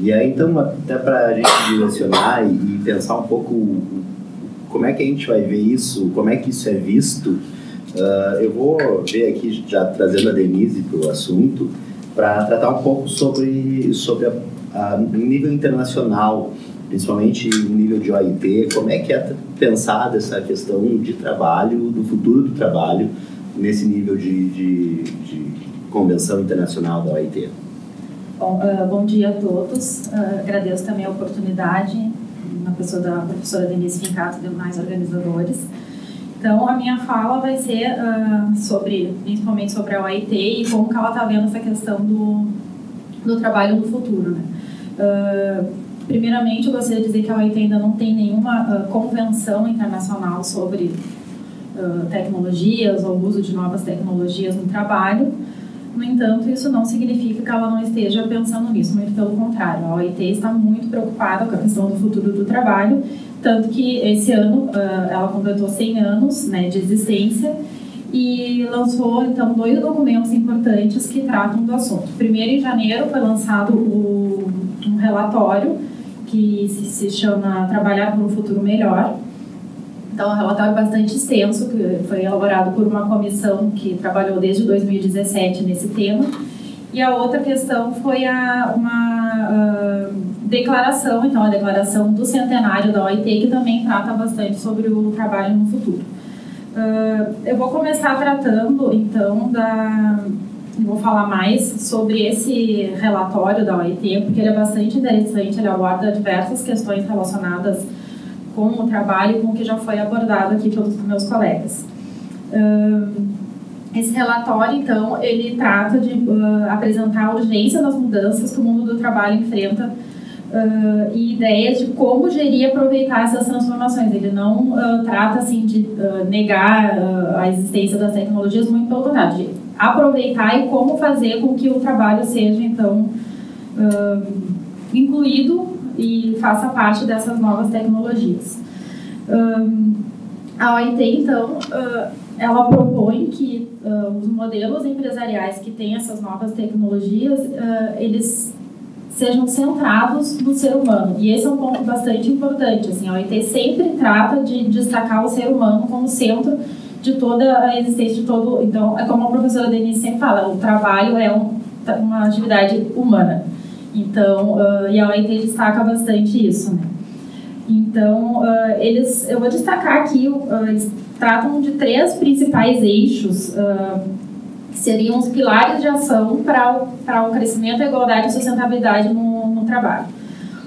E aí, então, até para a gente direcionar e, pensar um pouco como é que a gente vai ver isso, como é que isso é visto, uh, eu vou ver aqui, já trazendo a Denise para o assunto, para tratar um pouco sobre, sobre a, a, nível internacional, principalmente no nível de OIT, como é que é pensada essa questão de trabalho, do futuro do trabalho, nesse nível de, de, de convenção internacional da OIT. Bom, uh, bom dia a todos. Uh, agradeço também a oportunidade, na pessoa da professora Denise Fincato e demais organizadores. Então, a minha fala vai ser uh, sobre, principalmente sobre a OIT e como que ela está vendo essa questão do, do trabalho no futuro. Né? primeiramente, eu gostaria de dizer que a OIT ainda não tem nenhuma convenção internacional sobre tecnologias ou uso de novas tecnologias no trabalho, no entanto, isso não significa que ela não esteja pensando nisso, muito pelo contrário. A OIT está muito preocupada com a questão do futuro do trabalho, tanto que esse ano ela completou 100 anos né, de existência e lançou então dois documentos importantes que tratam do assunto. Primeiro, em janeiro, foi lançado o, um relatório que se, chama Trabalhar por um Futuro Melhor, então, é um relatório bastante extenso, que foi elaborado por uma comissão que trabalhou desde 2017 nesse tema. E a outra questão foi a, uma uh, declaração, então, a declaração do centenário da OIT, que também trata bastante sobre o trabalho no futuro. Uh, eu vou começar tratando, então, da. Vou falar mais sobre esse relatório da OIT, porque ele é bastante interessante, ele aborda diversas questões relacionadas com o trabalho com o que já foi abordado aqui pelos meus colegas. Esse relatório, então, ele trata de uh, apresentar a urgência das mudanças que o mundo do trabalho enfrenta uh, e ideias de como gerir e aproveitar essas transformações. Ele não uh, trata, assim, de negar a existência das tecnologias, muito pelo contrário, de aproveitar e como fazer com que o trabalho seja, então, incluído e faça parte dessas novas tecnologias. Um, a OIT, então, uh, ela propõe que uh, os modelos empresariais que têm essas novas tecnologias, uh, eles sejam centrados no ser humano. E esse é um ponto bastante importante. Assim, a OIT sempre trata de destacar o ser humano como centro de toda a existência de todo... Então, é como a professora Denise sempre fala, o trabalho é um, uma atividade humana. Então, uh, e a OIT destaca bastante isso, né? Então, uh, eles, eu vou destacar aqui, uh, eles tratam de três principais eixos que seriam os pilares de ação para o, para o crescimento, a igualdade e sustentabilidade no, no trabalho.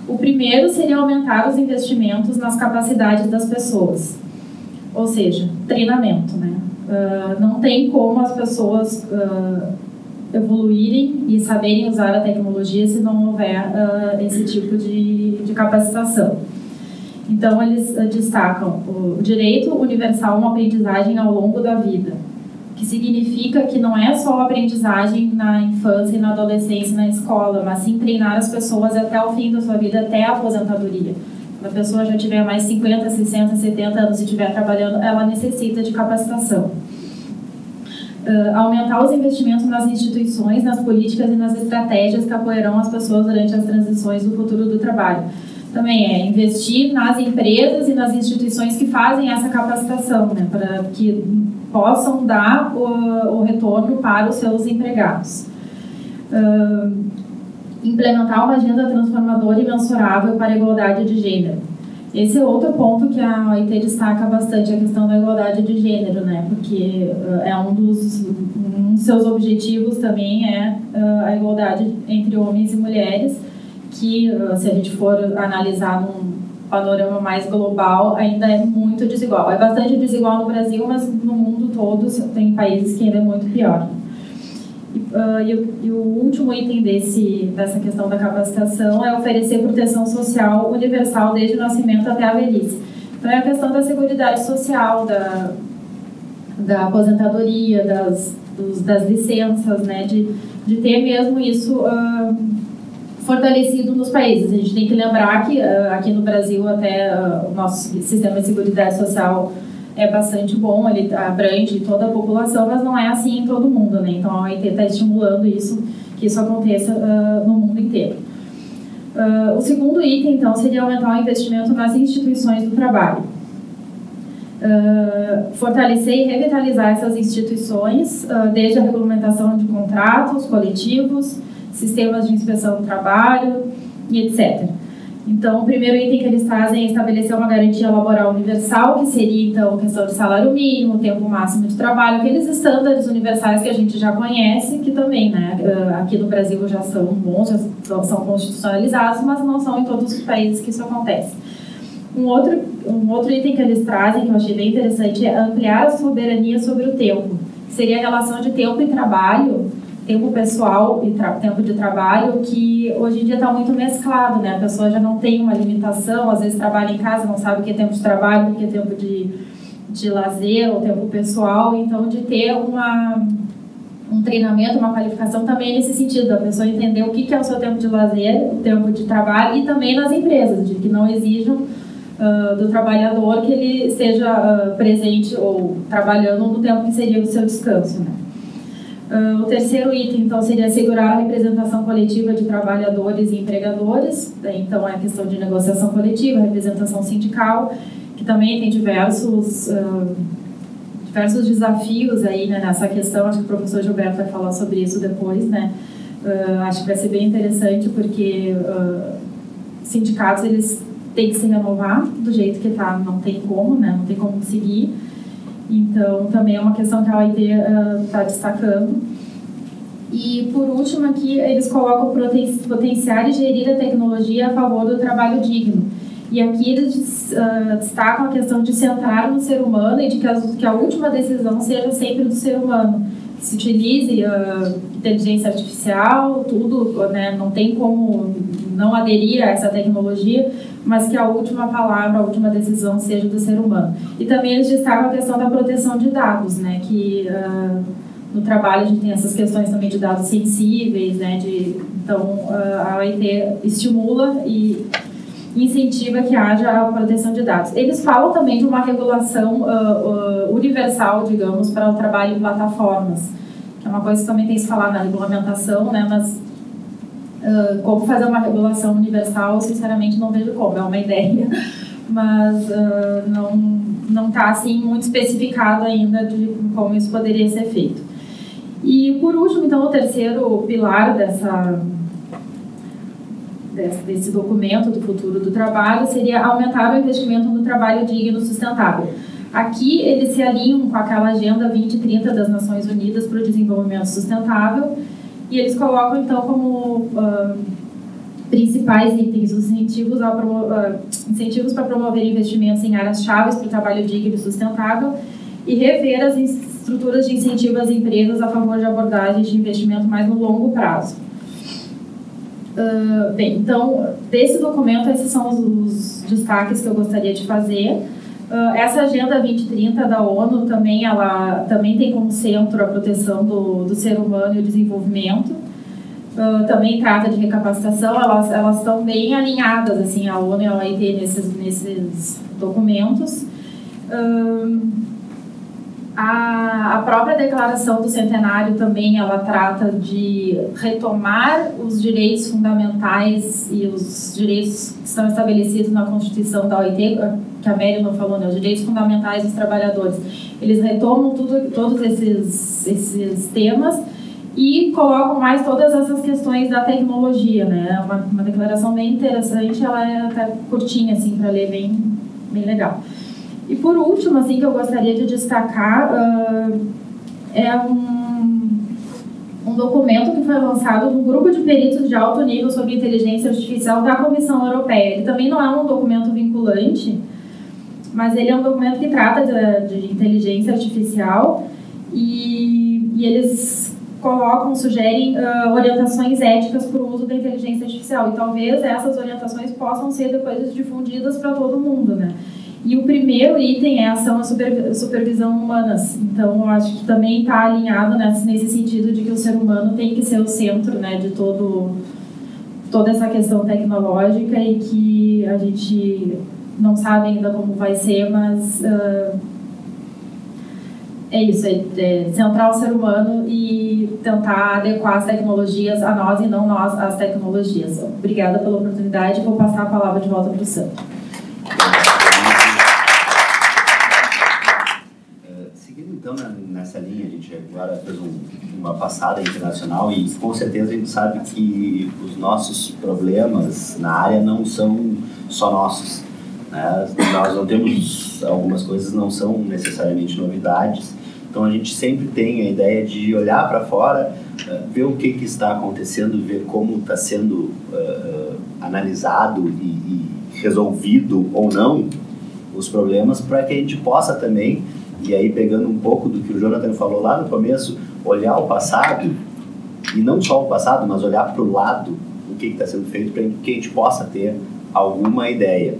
O primeiro seria aumentar os investimentos nas capacidades das pessoas, ou seja, treinamento, né? não tem como as pessoas evoluírem e saberem usar a tecnologia se não houver uh, esse tipo de, de capacitação. Então, eles uh, destacam o direito universal a uma aprendizagem ao longo da vida, que significa que não é só aprendizagem na infância e na adolescência na escola, mas sim treinar as pessoas até o fim da sua vida, até a aposentadoria. Quando a pessoa já tiver mais 50, 60, 70 anos e estiver trabalhando, ela necessita de capacitação uh, aumentar os investimentos nas instituições, nas políticas e nas estratégias que apoiarão as pessoas durante as transições do futuro do trabalho. Também é investir nas empresas e nas instituições que fazem essa capacitação, né, para que possam dar o, o retorno para os seus empregados. Uh, implementar uma agenda transformadora e mensurável para a igualdade de gênero esse é outro ponto que a OIT destaca bastante, a questão da igualdade de gênero, né? Porque uh, é um dos, um seus objetivos também é uh, a igualdade entre homens e mulheres, que uh, se a gente for analisar num panorama mais global, ainda é muito desigual. É bastante desigual no Brasil, mas no mundo todo tem países que ainda é muito pior. Uh, e, o, e, o, último item desse, dessa questão da capacitação é oferecer proteção social universal desde o nascimento até a velhice. Então, é a questão da seguridade social, da, da aposentadoria, das, dos, das licenças, né, de, de ter mesmo isso uh, fortalecido nos países. A gente tem que lembrar que uh, aqui no Brasil até o nosso sistema de seguridade social é bastante bom, ele abrange toda a população, mas não é assim em todo mundo, né? Então a OIT está estimulando isso, que isso aconteça uh, no mundo inteiro. Uh, o segundo item, então, seria aumentar o investimento nas instituições do trabalho. Uh, fortalecer e revitalizar essas instituições, desde a regulamentação de contratos coletivos, sistemas de inspeção do trabalho e etc. Então, o primeiro item que eles trazem é estabelecer uma garantia laboral universal, que seria, então, questão de salário mínimo, tempo máximo de trabalho, aqueles estándares universais que a gente já conhece, que também, né, ah, aqui no Brasil já são bons, já são constitucionalizados, mas não são em todos os países que isso acontece. Um outro, um outro item que eles trazem, que eu achei bem interessante, é ampliar a soberania sobre o tempo. Seria a relação de tempo e trabalho tempo pessoal e tempo de trabalho que hoje em dia está muito mesclado, né? A pessoa já não tem uma limitação, às vezes trabalha em casa, não sabe o que é tempo de trabalho, o que é tempo de, de lazer ou tempo pessoal, então de ter uma um treinamento, uma qualificação também nesse sentido, da pessoa entender o que é o seu tempo de lazer, o tempo de trabalho e também nas empresas, de que não exijam uh, do trabalhador que ele esteja uh, presente ou trabalhando no tempo que seria o seu descanso, né? Uh, o terceiro item, então, seria assegurar a representação coletiva de trabalhadores e empregadores. Então, é a questão de negociação coletiva, representação sindical, que também tem diversos, uh, diversos desafios aí né, nessa questão. Acho que o professor Gilberto vai falar sobre isso depois, né? Uh, acho que vai ser bem interessante, porque sindicatos, eles têm que se renovar do jeito que está, não tem como, né? Não tem como seguir. Então, também é uma questão que a OIT está uh, destacando. E, por último, aqui eles colocam potenciar e gerir a tecnologia a favor do trabalho digno. E aqui eles uh, destacam a questão de centrar no ser humano e de que a, que a última decisão seja sempre do ser humano. Se utilize uh, inteligência artificial, tudo, né, não tem como não aderir a essa tecnologia, mas que a última palavra, a última decisão seja do ser humano. E também eles destacam a questão da proteção de dados, né, que uh, no trabalho a gente tem essas questões também de dados sensíveis, né, de, então uh, a OIT estimula e incentiva que haja a proteção de dados. Eles falam também de uma regulação uh, universal, digamos, para o trabalho em plataformas, que é uma coisa que também tem se falar na regulamentação, né, mas Como fazer uma regulação universal, sinceramente não vejo como, é uma ideia, mas uh, não não está assim muito especificado ainda de como isso poderia ser feito. E por último, então, o terceiro pilar dessa desse, desse documento do futuro do trabalho seria aumentar o investimento no trabalho digno e sustentável. Aqui eles se alinham com aquela agenda 2030 das Nações Unidas para o Desenvolvimento Sustentável e eles colocam, então, como uh, principais itens os incentivos, a uh, incentivos para promover investimentos em áreas chaves para o trabalho digno e sustentável e rever as estruturas de incentivo às empresas a favor de abordagens de investimento mais no longo prazo. Uh, bem, então, desse documento, esses são os, os destaques que eu gostaria de fazer. Uh, essa Agenda 2030 da ONU também, ela, também tem como centro a proteção do, do ser humano e o desenvolvimento. Uh, também trata de recapacitação, elas, elas estão bem alinhadas, assim, a ONU e a OIT nesses, nesses documentos. Uh, a, a própria declaração do centenário também ela trata de retomar os direitos fundamentais e os direitos que estão estabelecidos na Constituição da OIT, que a não falou, né, os direitos fundamentais dos trabalhadores. Eles retomam tudo, todos esses, esses temas e colocam mais todas essas questões da tecnologia, né? Uma, uma declaração bem interessante, ela é até curtinha assim para ler, bem, bem legal. E por último, assim, que eu gostaria de destacar uh, é um, um documento que foi lançado no grupo de peritos de alto nível sobre inteligência artificial da Comissão Europeia. Ele também não é um documento vinculante, mas ele é um documento que trata de, de inteligência artificial e, e eles colocam, sugerem uh, orientações éticas para o uso da inteligência artificial. E talvez essas orientações possam ser depois difundidas para todo mundo, né? E o primeiro item é a ação à supervisão humanas. Então, eu acho que também está alinhado nesse, sentido de que o ser humano tem que ser o centro né, de todo, toda essa questão tecnológica e que a gente não sabe ainda como vai ser, mas uh, é isso, é, é centrar o ser humano e tentar adequar as tecnologias a nós e não nós às tecnologias. Obrigada pela oportunidade. Vou passar a palavra de volta para o Sam. Eh, seguindo então nessa linha, a gente agora fez um, uma passada internacional e com certeza a gente sabe que os nossos problemas na área não são só nossos. Né? Nós não temos, algumas coisas não são necessariamente novidades, então a gente sempre tem a ideia de olhar para fora, uh, ver o que, que está acontecendo, ver como está sendo uh, analisado e, e, resolvido ou não os problemas, para que a gente possa também, e aí pegando um pouco do que o Jonathan falou lá no começo, olhar o passado, e não só o passado, mas olhar para o lado, o que está sendo feito, para que a gente possa ter alguma ideia.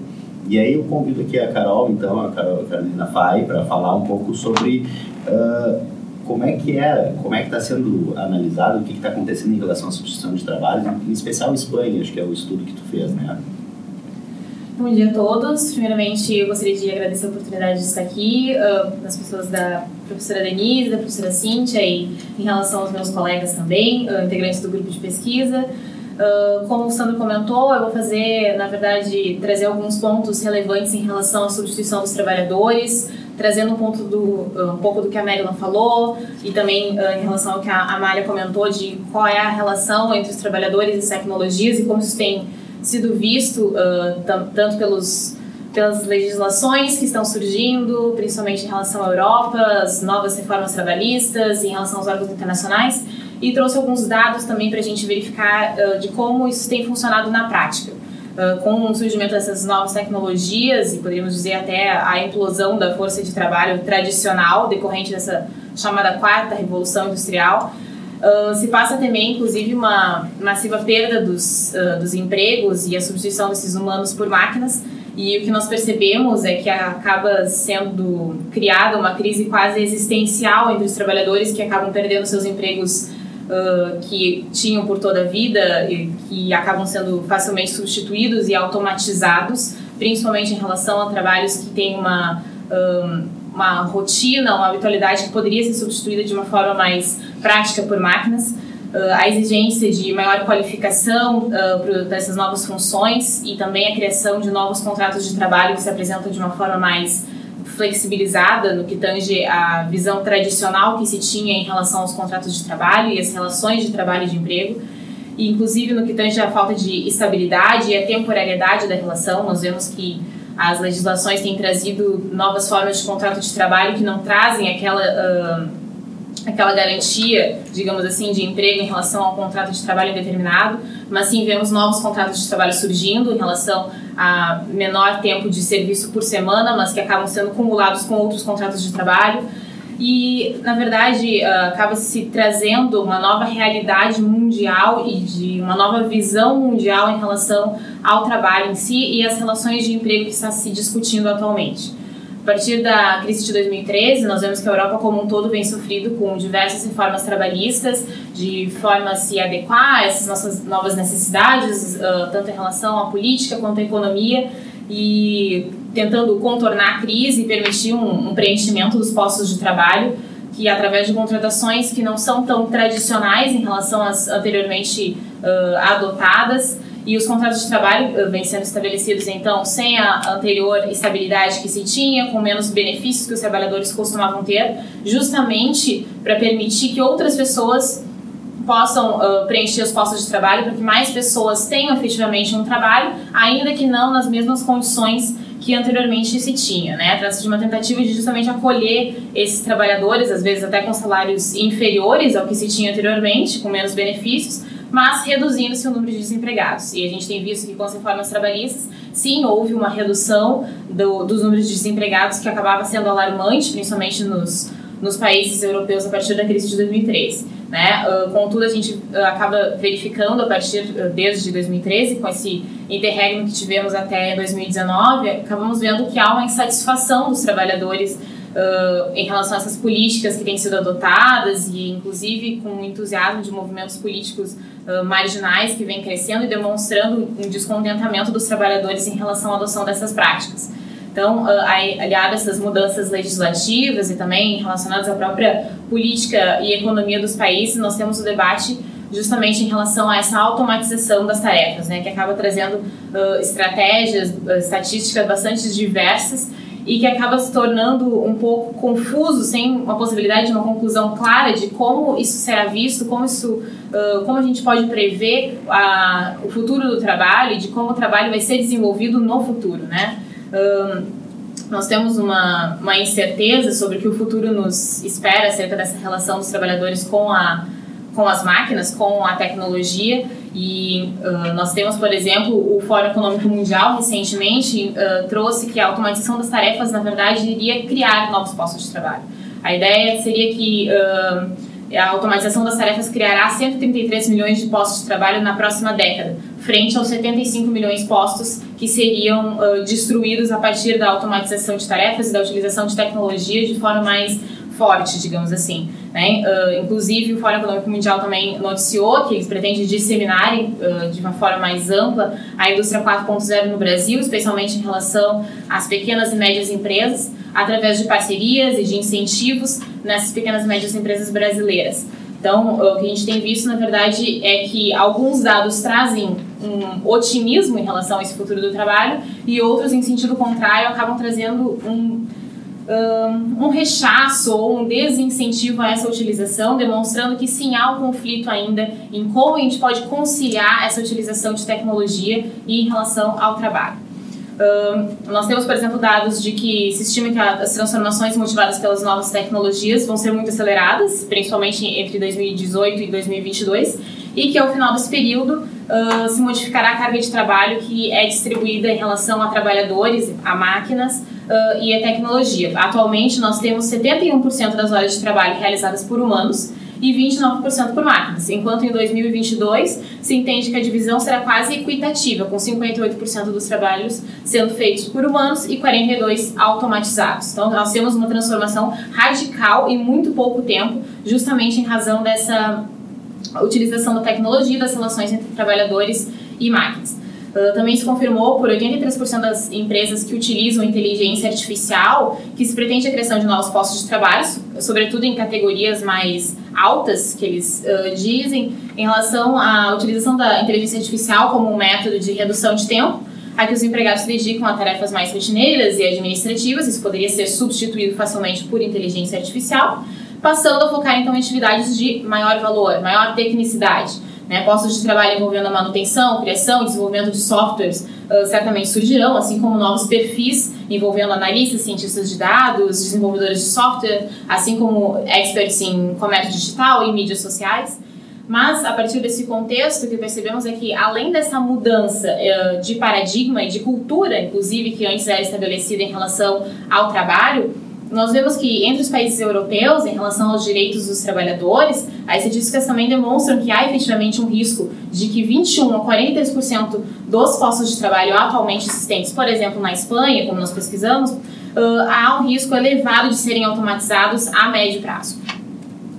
E aí eu convido aqui a Carol, então, a, Carol, a Carolina Fai, para falar um pouco sobre uh, como é que é, como é que está sendo analisado, o que está acontecendo em relação à substituição de trabalho, em especial em Espanha, acho que é o estudo que tu fez, né? Bom dia a todos. Primeiramente, eu gostaria de agradecer a oportunidade de estar aqui, uh, pessoas da professora Denise, da professora Cíntia e em relação aos meus colegas também, uh, integrantes do grupo de pesquisa. Como o Sandro comentou, eu vou fazer, na verdade, trazer alguns pontos relevantes em relação à substituição dos trabalhadores, trazendo um, ponto do, um pouco do que a Marilyn falou e também uh, em relação ao que a Amália comentou de qual é a relação entre os trabalhadores e as tecnologias e como isso tem sido visto uh, tanto pelos pelas legislações que estão surgindo, principalmente em relação à Europa, as novas reformas trabalhistas, em relação aos órgãos internacionais, e trouxe alguns dados também para a gente verificar uh, de como isso tem funcionado na prática. Uh, com o surgimento dessas novas tecnologias e poderíamos dizer até a implosão da força de trabalho tradicional decorrente dessa chamada quarta revolução industrial, uh, se passa temer inclusive uma massiva perda dos, dos empregos e a substituição desses humanos por máquinas, e o que nós percebemos é que acaba sendo criada uma crise quase existencial entre os trabalhadores que acabam perdendo seus empregos uh, que tinham por toda a vida e que acabam sendo facilmente substituídos e automatizados, principalmente em relação a trabalhos que têm uma, um, uma rotina, uma habitualidade que poderia ser substituída de uma forma mais prática por máquinas. Uh, a exigência de maior qualificação uh, dessas novas funções e também a criação de novos contratos de trabalho que se apresentam de uma forma mais flexibilizada no que tange a visão tradicional que se tinha em relação aos contratos de trabalho e as relações de trabalho e de emprego, e inclusive no que tange a falta de estabilidade e a temporariedade da relação. Nós vemos que as legislações têm trazido novas formas de contrato de trabalho que não trazem aquela. Uh, aquela garantia, digamos assim, de emprego em relação ao contrato de trabalho indeterminado, mas sim vemos novos contratos de trabalho surgindo em relação a menor tempo de serviço por semana, mas que acabam sendo cumulados com outros contratos de trabalho. E, na verdade, uh, acaba se trazendo uma nova realidade mundial e de uma nova visão mundial em relação ao trabalho em si e às relações de emprego que está se discutindo atualmente. A partir da crise de 2013, nós vemos que a Europa como um todo vem sofrido com diversas reformas trabalhistas, de forma a se adequar a essas nossas novas necessidades, uh, tanto em relação à política quanto à economia, e tentando contornar a crise e permitir um preenchimento dos postos de trabalho, que através de contratações que não são tão tradicionais em relação às anteriormente uh, adotadas, e os contratos de trabalho eh, vêm sendo estabelecidos então sem a anterior estabilidade que se tinha, com menos benefícios que os trabalhadores costumavam ter, justamente para permitir que outras pessoas possam uh, preencher os postos de trabalho, para que mais pessoas tenham efetivamente um trabalho, ainda que não nas mesmas condições que anteriormente se tinha, né? Trata-se de uma tentativa de justamente acolher esses trabalhadores, às vezes até com salários inferiores ao que se tinha anteriormente, com menos benefícios, mas reduzindo-se o número de desempregados. E a gente tem visto que com as reformas trabalhistas, sim, houve uma redução do, dos números de desempregados que acabava sendo alarmante, principalmente nos, nos países europeus a partir da crise de 2013. Né? Uh, contudo, a gente uh, acaba verificando a partir uh, desde 2013, com esse interregno que tivemos até 2019, acabamos vendo que há uma insatisfação dos trabalhadores uh, em relação a essas políticas que têm sido adotadas e, inclusive, com o entusiasmo de movimentos políticos marginais que vem crescendo e demonstrando um descontentamento dos trabalhadores em relação à adoção dessas práticas. Então, aliado a essas mudanças legislativas e também relacionadas à própria política e economia dos países, nós temos o debate justamente em relação a essa automatização das tarefas, né, que acaba trazendo uh, estratégias, uh, estatísticas bastante diversas e que acaba se tornando um pouco confuso, sem uma possibilidade de uma conclusão clara de como isso será visto, como isso, uh, como a gente pode prever a, o futuro do trabalho e de como o trabalho vai ser desenvolvido no futuro, né? nós temos uma, uma incerteza sobre o que o futuro nos espera acerca dessa relação dos trabalhadores com a com as máquinas, com a tecnologia. E uh, nós temos, por exemplo, o Fórum Econômico Mundial recentemente uh, trouxe que a automatização das tarefas, na verdade, iria criar novos postos de trabalho. A ideia seria que uh, a automatização das tarefas criará 133 milhões de postos de trabalho na próxima década, frente aos 75 milhões de postos que seriam destruídos a partir da automatização de tarefas e da utilização de tecnologia de forma mais forte, digamos assim. Né? Uh, inclusive, o Fórum Econômico Mundial também noticiou que eles pretendem disseminar uh, de uma forma mais ampla a indústria 4.0 no Brasil, especialmente em relação às pequenas e médias empresas, através de parcerias e de incentivos nessas pequenas e médias empresas brasileiras. Então, o que a gente tem visto, na verdade, é que alguns dados trazem um otimismo em relação a esse futuro do trabalho e outros, em sentido contrário, acabam trazendo um um rechaço ou um desincentivo a essa utilização, demonstrando que sim há um conflito ainda em como a gente pode conciliar essa utilização de tecnologia em relação ao trabalho. Um, nós temos, por exemplo, dados de que se estima que as transformações motivadas pelas novas tecnologias vão ser muito aceleradas, principalmente entre 2018 e 2022, e que ao final desse período uh, se modificará a carga de trabalho que é distribuída em relação a trabalhadores, a máquinas, uh, e a tecnologia. Atualmente, nós temos 71% das horas de trabalho realizadas por humanos e 29% por máquinas, enquanto em 2022 se entende que a divisão será quase equitativa, com 58% dos trabalhos sendo feitos por humanos e 42% automatizados. Então, nós temos uma transformação radical em muito pouco tempo, justamente em razão dessa utilização da tecnologia das relações entre trabalhadores e máquinas. Também se confirmou por 83% das empresas que utilizam inteligência artificial que se pretende a criação de novos postos de trabalho, sobretudo em categorias mais altas, que eles uh, dizem, em relação à utilização da inteligência artificial como um método de redução de tempo, a que os empregados se dedicam a tarefas mais rotineiras e administrativas, isso poderia ser substituído facilmente por inteligência artificial, passando a focar então em atividades de maior valor, maior tecnicidade né? Postos de trabalho envolvendo a manutenção, criação e desenvolvimento de softwares uh, certamente surgirão, assim como novos perfis envolvendo analistas, cientistas de dados, desenvolvedores de software, assim como experts em comércio digital e mídias sociais. Mas, a partir desse contexto, o que percebemos é que, além dessa mudança uh, de paradigma e de cultura, inclusive, que antes era estabelecida em relação ao trabalho, nós vemos que entre os países europeus, em relação aos direitos dos trabalhadores, as estatísticas também demonstram que há efetivamente um risco de que 21 a 43% dos postos de trabalho atualmente existentes, por exemplo, na Espanha, como nós pesquisamos, uh, há um risco elevado de serem automatizados a médio prazo.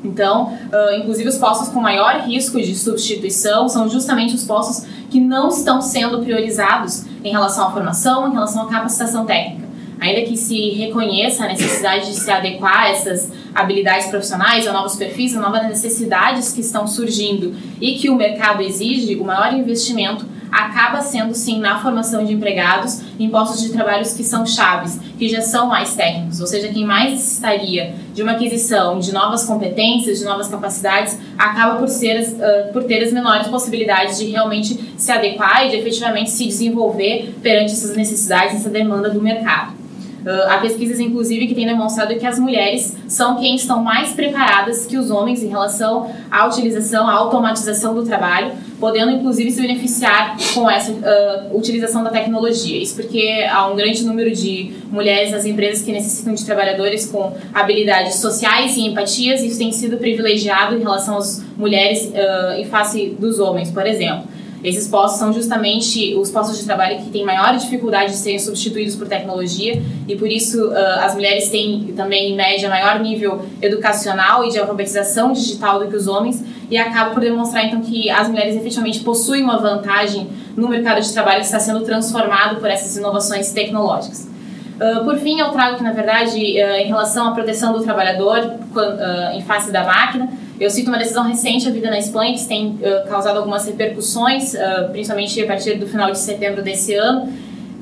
Então, uh, inclusive os postos com maior risco de substituição são justamente os postos que não estão sendo priorizados em relação à formação, em relação à capacitação técnica ainda que se reconheça a necessidade de se adequar a essas habilidades profissionais, a novos perfis, a novas necessidades que estão surgindo e que o mercado exige, o maior investimento acaba sendo sim na formação de empregados em postos de trabalhos que são chaves, que já são mais técnicos, ou seja, quem mais necessitaria de uma aquisição de novas competências, de novas capacidades, acaba por, ser, uh, por ter as menores possibilidades de realmente se adequar e de efetivamente se desenvolver perante essas necessidades, essa demanda do mercado. Uh, há pesquisas, inclusive, que têm demonstrado que as mulheres são quem estão mais preparadas que os homens em relação à utilização, à automatização do trabalho, podendo, inclusive, se beneficiar com essa uh, utilização da tecnologia. Isso porque há um grande número de mulheres nas empresas que necessitam de trabalhadores com habilidades sociais e empatias, e isso tem sido privilegiado em relação às mulheres uh, em face dos homens, por exemplo. Esses postos são justamente os postos de trabalho que têm maior dificuldade de serem substituídos por tecnologia e por isso uh, as mulheres têm também, em média, maior nível educacional e de alfabetização digital do que os homens e acaba por demonstrar, então, que as mulheres efetivamente possuem uma vantagem no mercado de trabalho que está sendo transformado por essas inovações tecnológicas. Uh, por fim, eu trago que, na verdade, uh, em relação à proteção do trabalhador em face da máquina, eu cito uma decisão recente, a vida na Espanha, que tem causado algumas repercussões, principalmente a partir do final de setembro desse ano,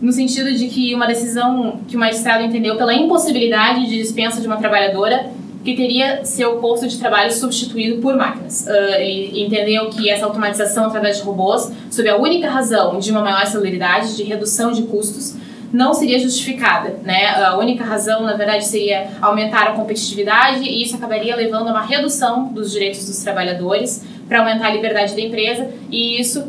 no sentido de que uma decisão que o magistrado entendeu pela impossibilidade de dispensa de uma trabalhadora que teria seu posto de trabalho substituído por máquinas. Uh, ele entendeu que essa automatização através de robôs, sob a única razão de uma maior celeridade, de redução de custos, não seria justificada. Né? A única razão, na verdade, seria aumentar a competitividade e isso acabaria levando a uma redução dos direitos dos trabalhadores para aumentar a liberdade da empresa e isso,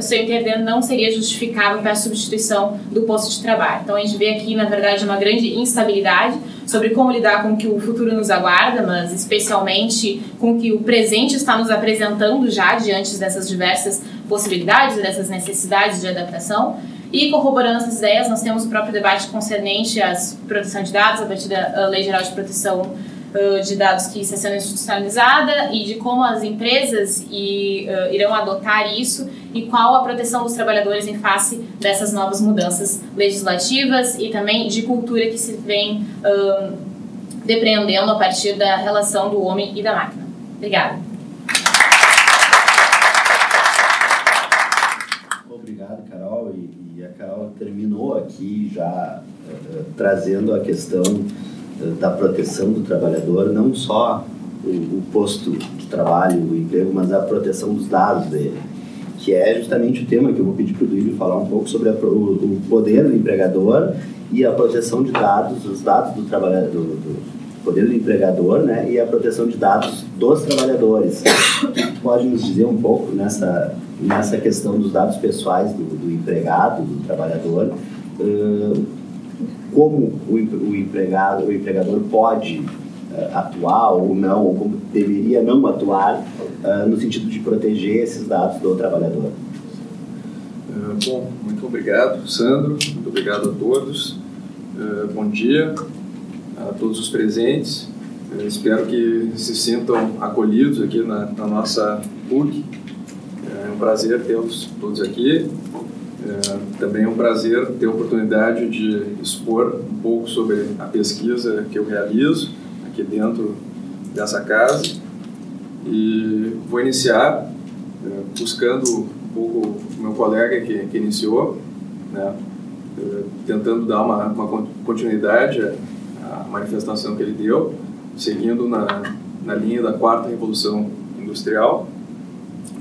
se eu entender, não seria justificável para a substituição do posto de trabalho. Então a gente vê aqui, na verdade, uma grande instabilidade sobre como lidar com o que o futuro nos aguarda, mas especialmente com o que o presente está nos apresentando já diante dessas diversas possibilidades dessas necessidades de adaptação. E corroborando essas ideias, nós temos o próprio debate concernente à proteção de dados a partir da Lei Geral de Proteção de Dados que está sendo institucionalizada e de como as empresas irão adotar isso e qual a proteção dos trabalhadores em face dessas novas mudanças legislativas e também de cultura que se vem depreendendo a partir da relação do homem e da máquina. Obrigada. Terminou aqui já uh, trazendo a questão uh, da proteção do trabalhador, não só o, o, posto de trabalho, o emprego, mas a proteção dos dados dele, que é justamente o tema que eu vou pedir para o Duílio falar um pouco sobre a, o, o, poder do empregador e a proteção de dados, os dados do trabalhador, do, do poder do empregador, né, e a proteção de dados dos trabalhadores. Pode nos dizer um pouco nessa nessa questão dos dados pessoais do, do empregado, do trabalhador, uh, como o, o, empregado, o empregador pode uh, atuar ou não, ou como deveria não atuar uh, no sentido de proteger esses dados do trabalhador. bom, muito obrigado, Sandro, muito obrigado a todos. bom dia a todos os presentes. espero que se sintam acolhidos aqui na, na nossa PUC um prazer tê-los todos aqui. É, também é um prazer ter a oportunidade de expor um pouco sobre a pesquisa que eu realizo aqui dentro dessa casa. E vou iniciar é, buscando um pouco o meu colega que, que iniciou, né, é, tentando dar uma, uma continuidade à manifestação que ele deu, seguindo na, na linha da quarta revolução industrial.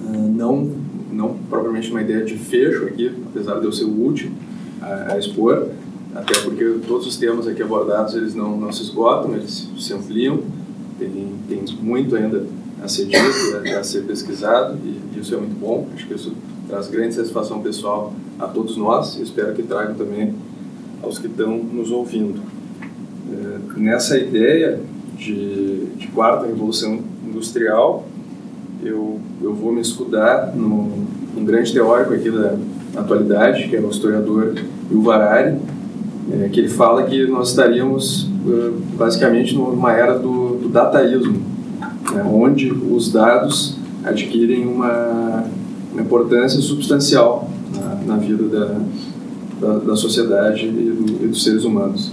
Não não propriamente uma ideia de fecho aqui, apesar de eu ser o último a, a expor, até porque todos os temas aqui abordados eles não, não se esgotam, eles se ampliam, tem, tem muito ainda a ser dito, a, a ser pesquisado, e isso é muito bom, acho que isso traz grande satisfação pessoal a todos nós, e espero que tragam também aos que estão nos ouvindo. É, nessa ideia de, de quarta revolução industrial, eu, eu vou me escudar no, um grande teórico aqui da atualidade, que é o historiador Yuval Harari, é, que ele fala que nós estaríamos basicamente numa era do, do dataísmo, né, onde os dados adquirem uma, uma importância substancial na, na vida da, da, da, sociedade e, do, e, dos seres humanos.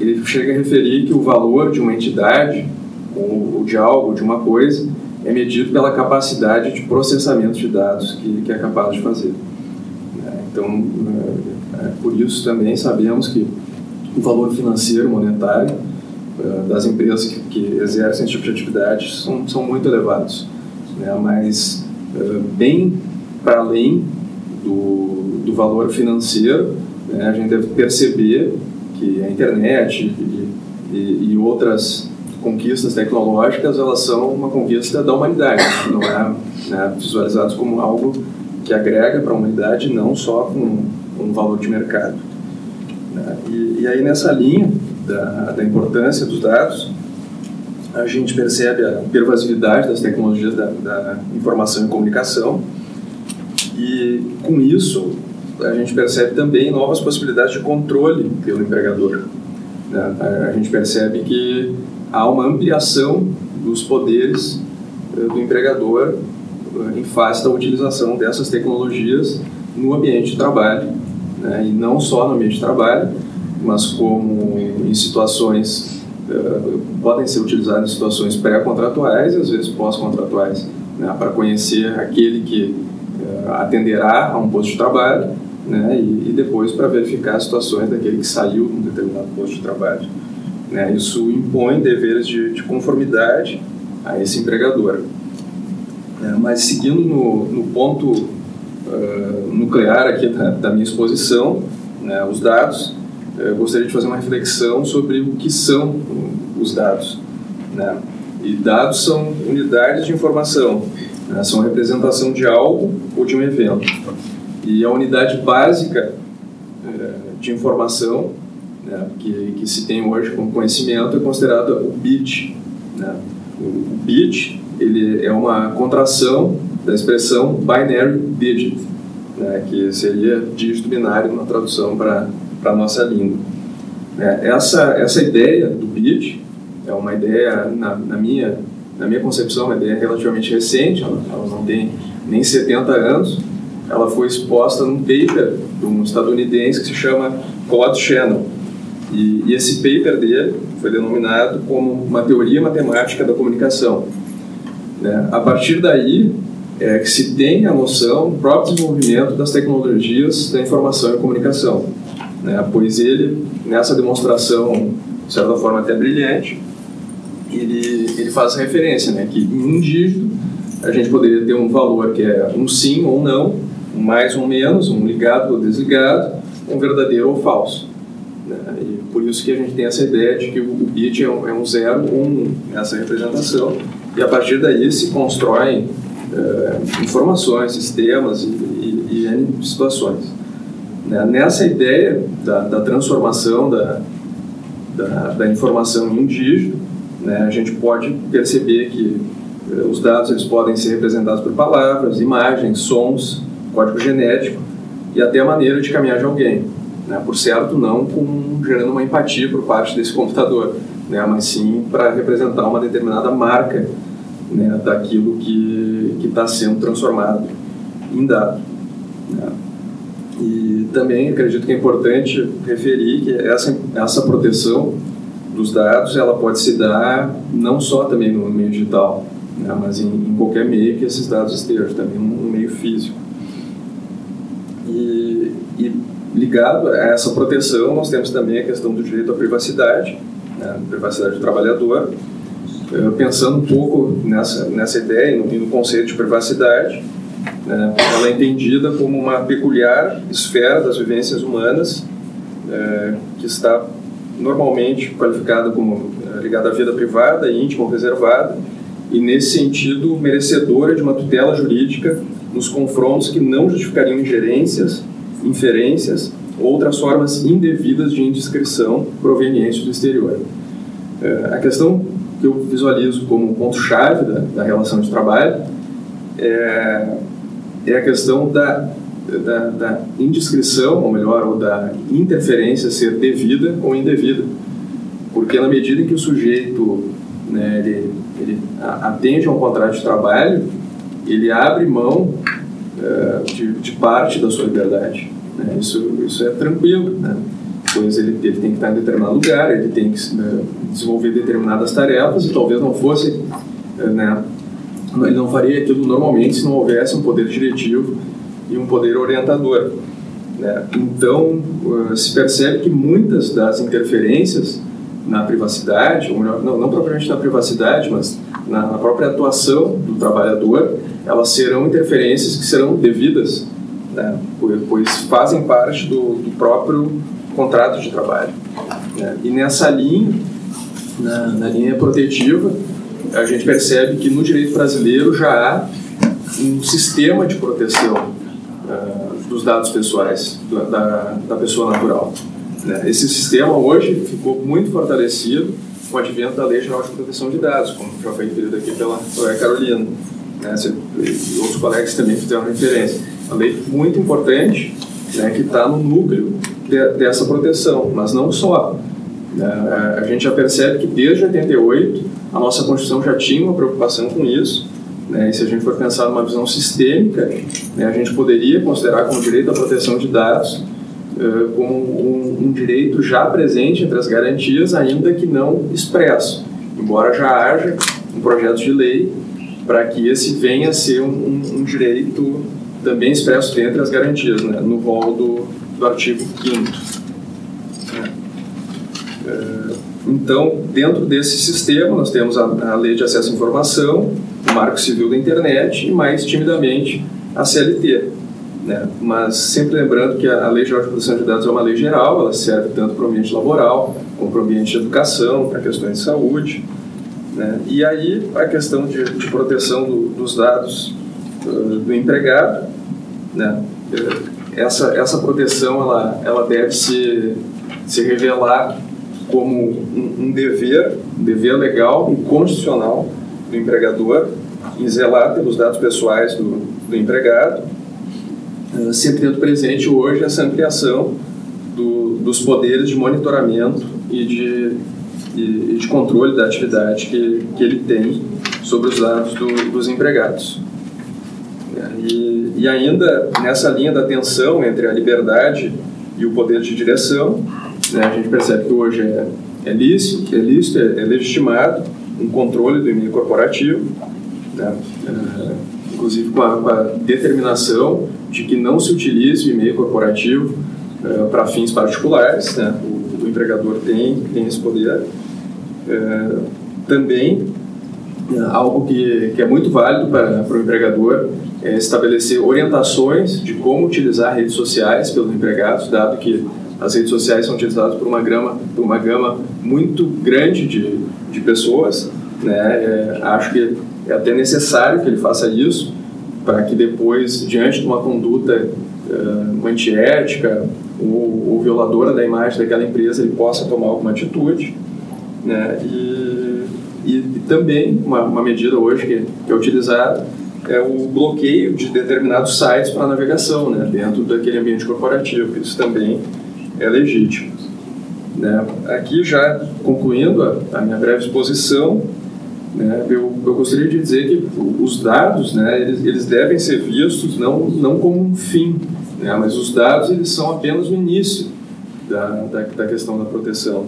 Ele chega a referir que o valor de uma entidade ou, ou de algo, de uma coisa, é medido pela capacidade de processamento de dados que, que é capaz de fazer. Né? Então, é, é, por isso também sabemos que o valor financeiro monetário é, das empresas que, que, exercem esse tipo de atividade são, são muito elevados. Né? Mas, bem para além do, do valor financeiro, né? a gente deve perceber que a internet e, e, e outras conquistas tecnológicas elas são uma conquista da humanidade, não é né, visualizados como algo que agrega para a humanidade, não só com um valor de mercado. Né? E, e, aí nessa linha da, da importância dos dados, a gente percebe a pervasividade das tecnologias da, da informação e comunicação e com isso a gente percebe também novas possibilidades de controle pelo empregador. Né? A gente percebe que há uma ampliação dos poderes eh, do empregador eh, em face da utilização dessas tecnologias no ambiente de trabalho, né? e não só no ambiente de trabalho, mas como em situações uh, podem ser utilizadas em situações pré-contratuais e às vezes pós-contratuais, né, para conhecer aquele que atenderá a um posto de trabalho né, e, e, depois para verificar as situações daquele que saiu de um determinado posto de trabalho. Né, isso impõe deveres de, de conformidade a esse empregador. É, mas seguindo no, no ponto uh, nuclear aqui da, da minha exposição, né, os dados, eu gostaria de fazer uma reflexão sobre o que são os dados. Né? E dados são unidades de informação, né? são representação de algo ou de um evento. E a unidade básica uh, de informação né, que, que se tem hoje como conhecimento é considerada o bit. Né? O bit ele é uma contração da expressão binary digit, né, que seria dígito binário na tradução para a nossa língua. É, essa, essa ideia do bit é uma ideia, na, na, minha, na minha concepção, uma ideia relativamente recente, ela, ela não tem nem 70 anos, ela foi exposta num paper de um estadunidense que se chama Claude Shannon. E, e esse paper dele foi denominado como uma teoria matemática da comunicação. Né? A partir daí é que se tem a noção do próprio desenvolvimento das tecnologias da informação e comunicação. Né? Pois ele, nessa demonstração, de certa forma até brilhante, ele, ele faz referência né? que em um dígito a gente poderia ter um valor que é um sim ou não, um mais ou menos, um ligado ou desligado, um verdadeiro ou falso. Né? E por isso que a gente tem essa ideia de que o bit é um, é um zero um nessa representação e a partir daí se constroem uh, informações, sistemas e, e, e situações. Né? Nessa ideia da, da transformação da, da, da, informação em dígito, né, a gente pode perceber que uh, os dados eles podem ser representados por palavras, imagens, sons, código genético e até a maneira de caminhar de alguém. Né? Por certo, não com, gerando uma empatia por parte desse computador, né? mas sim para representar uma determinada marca né, daquilo que está sendo transformado em dado. Né. E também acredito que é importante referir que essa, essa proteção dos dados ela pode se dar não só também no meio digital, né, mas em, em, qualquer meio que esses dados estejam, também no meio físico. E, e, ligado a essa proteção, nós temos também a questão do direito à privacidade, né, privacidade do trabalhador, pensando um pouco nessa, nessa ideia e no, no, conceito de privacidade, né, ela é entendida como uma peculiar esfera das vivências humanas é, que está normalmente qualificada como é, ligada à vida privada, íntima ou reservada, e nesse sentido merecedora de uma tutela jurídica nos confrontos que não justificariam ingerências, inferências ou outras formas indevidas de indiscrição provenientes do exterior. É, a questão que eu visualizo como ponto-chave da, da, relação de trabalho é, é a questão da, da, da, indiscrição, ou melhor, ou da interferência ser devida ou indevida. Porque na medida em que o sujeito né, ele, ele atende a um contrato de trabalho, ele abre mão uh, de, de, parte da sua liberdade. Né? Isso, isso é tranquilo. Né? Pois ele, ele tem que estar em determinado lugar, ele tem que né, desenvolver determinadas tarefas e talvez não fosse, eh, né, ele não faria aquilo normalmente se não houvesse um poder diretivo e um poder orientador. Né? Então, uh, se percebe que muitas das interferências na privacidade, ou melhor, não, não propriamente na privacidade, mas na, na, própria atuação do trabalhador, elas serão interferências que serão devidas, né? pois fazem parte do, do próprio contrato de trabalho. Né? E nessa linha, na, na linha protetiva, a gente percebe que no direito brasileiro já há um sistema de proteção uh, dos dados pessoais da, da pessoa natural. Né? Esse sistema hoje ficou muito fortalecido com o advento da Lei Geral de Proteção de Dados, como já foi referido aqui pela Carolina. Né? E outros colegas também fizeram referência. Uma lei muito importante né, que está no núcleo de, dessa proteção, mas não só. É, a gente já percebe que desde 88 a nossa Constituição já tinha uma preocupação com isso. Né? E se a gente for pensar numa visão sistêmica, né, a gente poderia considerar como direito à proteção de dados uh, como um, um, direito já presente entre as garantias, ainda que não expresso, embora já haja um projeto de lei para que esse venha a ser um, um, um direito também expresso dentre as garantias, né, no rol do, do artigo 5 então, dentro desse sistema, nós temos a, a, Lei de Acesso à Informação, o Marco Civil da Internet e, mais timidamente, a CLT. Né? Mas sempre lembrando que a Lei Geral de Proteção de Dados é uma lei geral, ela serve tanto para o ambiente laboral, como para o ambiente de educação, para questões de saúde. Né? E aí, a questão de, de proteção do, dos dados do empregado, né? essa, essa proteção ela, ela deve se, se revelar como um, um dever, um dever legal e constitucional do empregador em zelar pelos dados pessoais do, do empregado, uh, sempre tendo presente hoje essa ampliação do, dos poderes de monitoramento e de, e, e de controle da atividade que, que ele tem sobre os dados do, dos empregados. E, e ainda nessa linha da tensão entre a liberdade e o poder de direção, né, a gente percebe que hoje é, é lícito, é, lícito é, é legitimado um controle do e-mail corporativo, né, é, inclusive com a, com a, determinação de que não se utilize o e-mail corporativo é, para fins particulares, né, o, o, empregador tem, tem esse poder. É, também, algo que, que é muito válido para, para o empregador é estabelecer orientações de como utilizar redes sociais pelos empregados, dado que as redes sociais são utilizadas por uma gama, por uma gama muito grande de, de pessoas. Né? É, acho que é até necessário que ele faça isso para que depois, diante de uma conduta uh, antiética ou, ou, violadora da imagem daquela empresa, ele possa tomar alguma atitude. Né? E, e, e também uma, uma, medida hoje que, é utilizada é o bloqueio de determinados sites para navegação né? dentro daquele ambiente corporativo. Isso também é legítimo. Né? Aqui, já concluindo a, a minha breve exposição, né, eu, eu, gostaria de dizer que os dados, né, eles, eles devem ser vistos não, não como um fim, né, mas os dados eles são apenas o início da, da, da questão da proteção.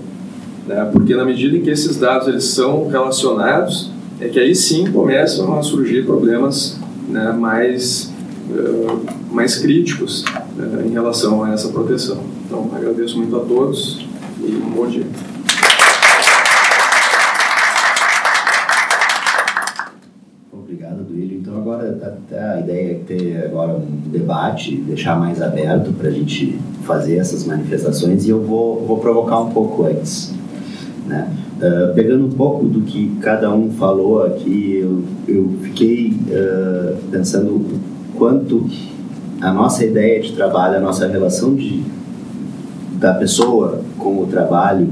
Né, porque na medida em que esses dados eles são relacionados, é que aí sim começam a surgir problemas né, mais, uh, mais críticos em relação a essa proteção. Então, agradeço muito a todos e um bom dia. Obrigado, Duílio. Então, agora, até a ideia é ter agora um debate, deixar mais aberto para a gente fazer essas manifestações e eu vou, vou provocar um pouco antes. Né? Uh, pegando um pouco do que cada um falou aqui, eu, eu fiquei uh, pensando quanto a nossa ideia de trabalho, a nossa relação de da pessoa com o trabalho,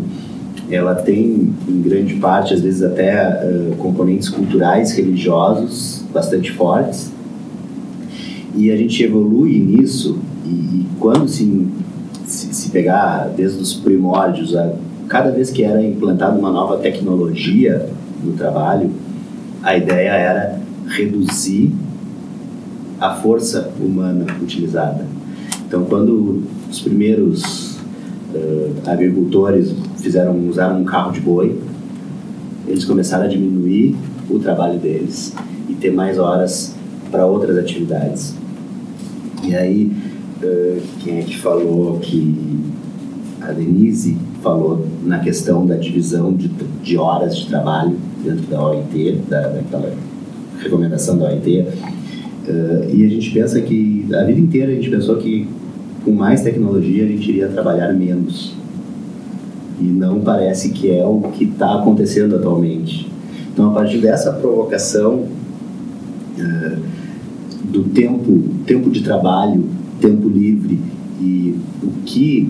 ela tem, em grande parte, às vezes até uh, componentes culturais, religiosos bastante fortes. E a gente evolui nisso, e, e quando se, se, se, pegar desde os primórdios, a, cada vez que era implantada uma nova tecnologia no trabalho, a ideia era reduzir a força humana utilizada. Então, quando os primeiros uh, agricultores fizeram usaram um carro de boi, eles começaram a diminuir o trabalho deles e ter mais horas para outras atividades. E aí, uh, quem é que falou que a Denise falou na questão da divisão de, de horas de trabalho dentro da OIT, da, daquela recomendação da OIT. Uh, e a gente pensa que a vida inteira a gente pensou que com mais tecnologia a gente iria trabalhar menos. E não parece que é o que está acontecendo atualmente. Então, a partir dessa provocação uh, do tempo, tempo de trabalho, tempo livre e o que,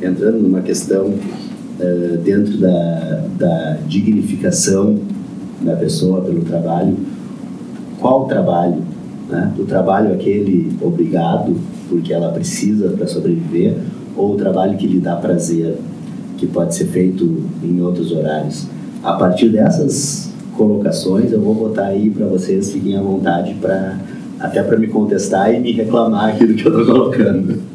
entrando numa questão uh, dentro da, da dignificação da pessoa pelo trabalho, qual trabalho? Né? O trabalho aquele obrigado, porque ela precisa para sobreviver, ou o trabalho que lhe dá prazer, que pode ser feito em outros horários. A partir dessas colocações, eu vou botar aí para vocês, fiquem à vontade para até para me contestar e me reclamar aquilo que eu estou colocando.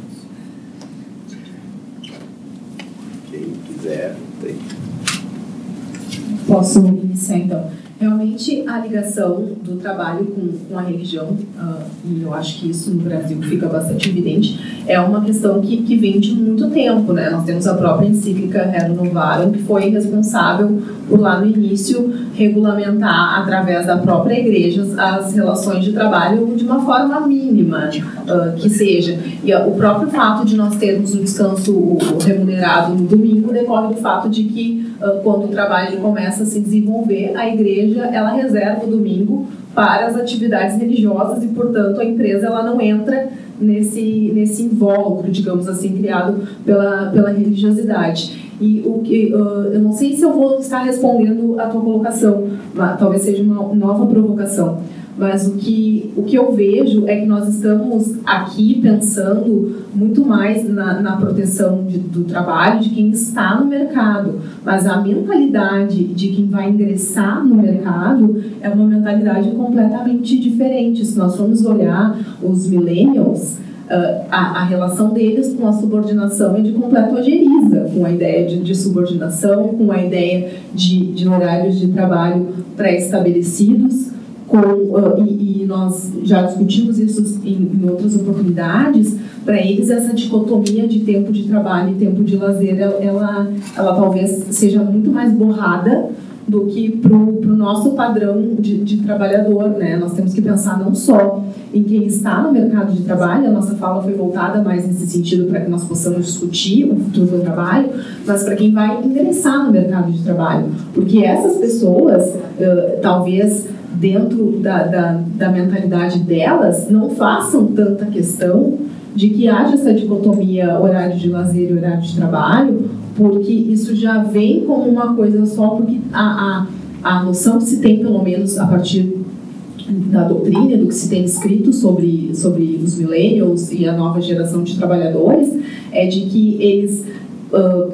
Posso iniciar então? Realmente, a ligação do trabalho com, com a religião, uh, e eu acho que isso no Brasil fica bastante evidente, é uma questão que, que vem de muito tempo. Né? Nós temos a própria encíclica Rerum Novarum, que foi responsável por lá no início regulamentar, através da própria igreja, as relações de trabalho de uma forma mínima uh, que seja. E uh, o próprio fato de nós termos o descanso remunerado no domingo decorre do fato de que, quando o trabalho começa a se desenvolver, a igreja ela reserva o domingo para as atividades religiosas e, portanto, a empresa ela não entra nesse nesse invólucro, digamos assim, criado pela pela religiosidade. E o que uh, eu não sei se eu vou estar respondendo a tua colocação, mas talvez seja uma nova provocação. Mas o que, o que eu vejo é que nós estamos aqui pensando muito mais na, na proteção de, do trabalho de quem está no mercado. Mas a mentalidade de quem vai ingressar no mercado é uma mentalidade completamente diferente. Se nós formos olhar os millennials, Uh, a, a, relação deles com a subordinação é de completa ojeriza, com a ideia de, de subordinação, com a ideia de, de horários de trabalho pré-estabelecidos com, uh, e, e, nós já discutimos isso em, em outras oportunidades, para eles essa dicotomia de tempo de trabalho e tempo de lazer, ela, ela, talvez seja muito mais borrada do que para o nosso padrão de, de, trabalhador. Né? Nós temos que pensar não só em quem está no mercado de trabalho, a nossa fala foi voltada mais nesse sentido para que nós possamos discutir o futuro do trabalho, mas para quem vai ingressar no mercado de trabalho. Porque essas pessoas, uh, talvez dentro da, da, da mentalidade delas, não façam tanta questão de que haja essa dicotomia horário de lazer e horário de trabalho, porque isso já vem como uma coisa só, porque a, a, a noção que se tem, pelo menos a partir da doutrina, do que se tem escrito sobre, sobre os millennials e a nova geração de trabalhadores, é de que eles, uh,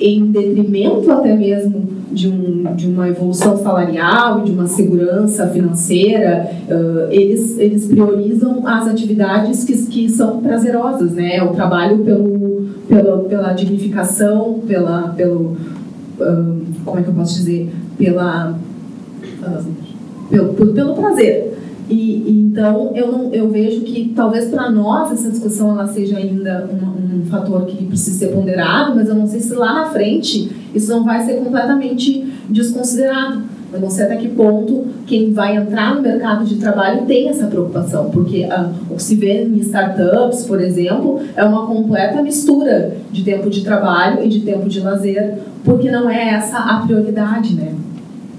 em detrimento até mesmo de, um, de uma evolução salarial de uma segurança financeira, uh, eles, eles priorizam as atividades que, que são prazerosas, né? O trabalho pelo, pela, pela dignificação, pela, pelo, uh, como é que eu posso dizer, pela, uh, pelo, pelo, pelo prazer. E, e, então eu não eu vejo que talvez para nós essa discussão ela seja ainda um, um, fator que precisa ser ponderado, mas eu não sei se lá na frente isso não vai ser completamente desconsiderado. Eu não sei até que ponto quem vai entrar no mercado de trabalho tem essa preocupação, porque ah, o que se vê em startups, por exemplo, é uma completa mistura de tempo de trabalho e de tempo de lazer, porque não é essa a prioridade, né?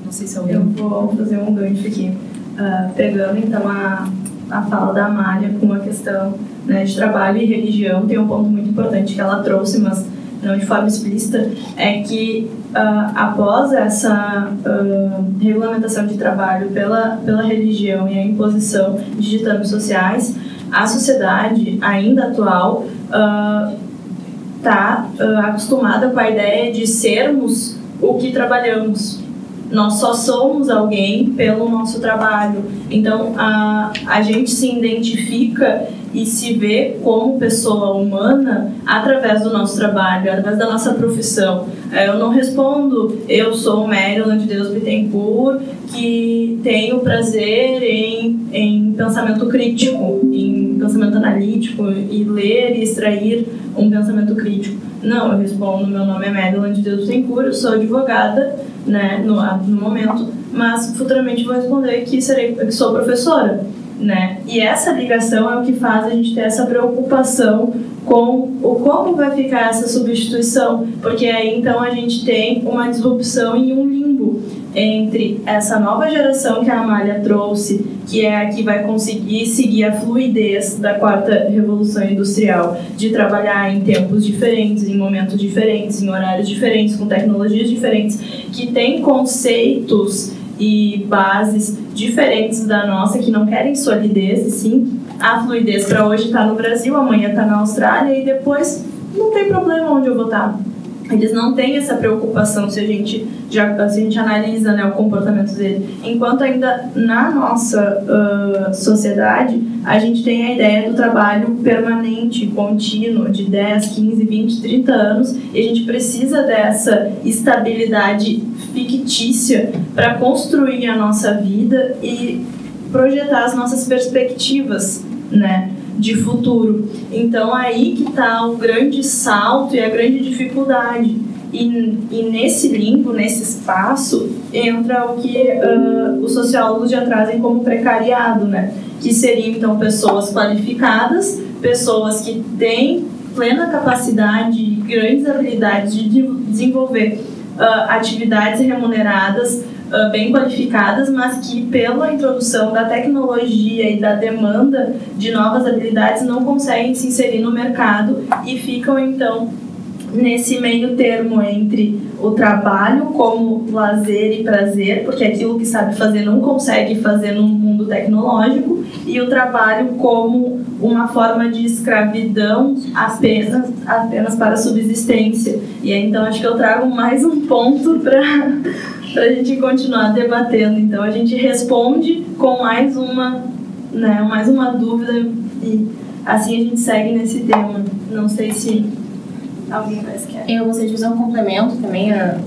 Não sei se alguém... Eu vou fazer um gancho aqui uh, pegando então a, a fala da Amália com a questão né, de trabalho e religião, tem um ponto muito importante que ela trouxe, mas não de forma explícita, é que uh, após essa uh, regulamentação de trabalho pela, pela religião e a imposição de ditames sociais, a sociedade ainda atual está acostumada com a ideia de sermos o que trabalhamos. Nós só somos alguém pelo nosso trabalho. Então, a, a gente se identifica e se vê como pessoa humana através do nosso trabalho, através da nossa profissão. É, eu não respondo, eu sou Maryland de Deus Bittencourt, que tenho prazer em, em pensamento crítico, em pensamento analítico, e ler e extrair um pensamento crítico. Não, eu respondo, meu nome é Madeline de Deus Bittencourt, eu sou advogada, né, no, no momento, mas futuramente vou responder que, serei, que sou professora. Né? E essa ligação é o que faz a gente ter essa preocupação com o como vai ficar essa substituição, porque aí então a gente tem uma disrupção e um limbo entre essa nova geração que a Amália trouxe, que é a que vai conseguir seguir a fluidez da quarta revolução industrial, de trabalhar em tempos diferentes, em momentos diferentes, em horários diferentes, com tecnologias diferentes, que tem conceitos e bases diferentes da nossa, que não querem solidez, e sim a fluidez para hoje está no Brasil, amanhã está na Austrália e depois não tem problema onde eu vou estar. Eles não têm essa preocupação se a gente já se a gente analisa né, o comportamento dele. Enquanto ainda na nossa uh, sociedade a gente tem a ideia do trabalho permanente, contínuo, de 10, 15, 20, 30 anos, e a gente precisa dessa estabilidade fictícia para construir a nossa vida e projetar as nossas perspectivas, né? De futuro. Então aí que está o grande salto e a grande dificuldade. E, e nesse limbo, nesse espaço, entra o que uh, os sociólogos já trazem como precariado, né? Que seriam então pessoas qualificadas, pessoas que têm plena capacidade e grandes habilidades de desenvolver uh, atividades remuneradas uh, bem qualificadas, mas que pela introdução da tecnologia e da demanda de novas habilidades não conseguem se inserir no mercado e ficam então nesse meio termo entre o trabalho como lazer e prazer, porque aquilo que sabe fazer não consegue fazer no mundo tecnológico, e o trabalho como uma forma de escravidão apenas, apenas para subsistência. E aí, então acho que eu trago mais um ponto para para a gente continuar debatendo. Então a gente responde com mais uma, né, mais uma dúvida e assim a gente segue nesse tema. Não sei se alguém mais quer. Eu gostaria de fazer um complemento também a,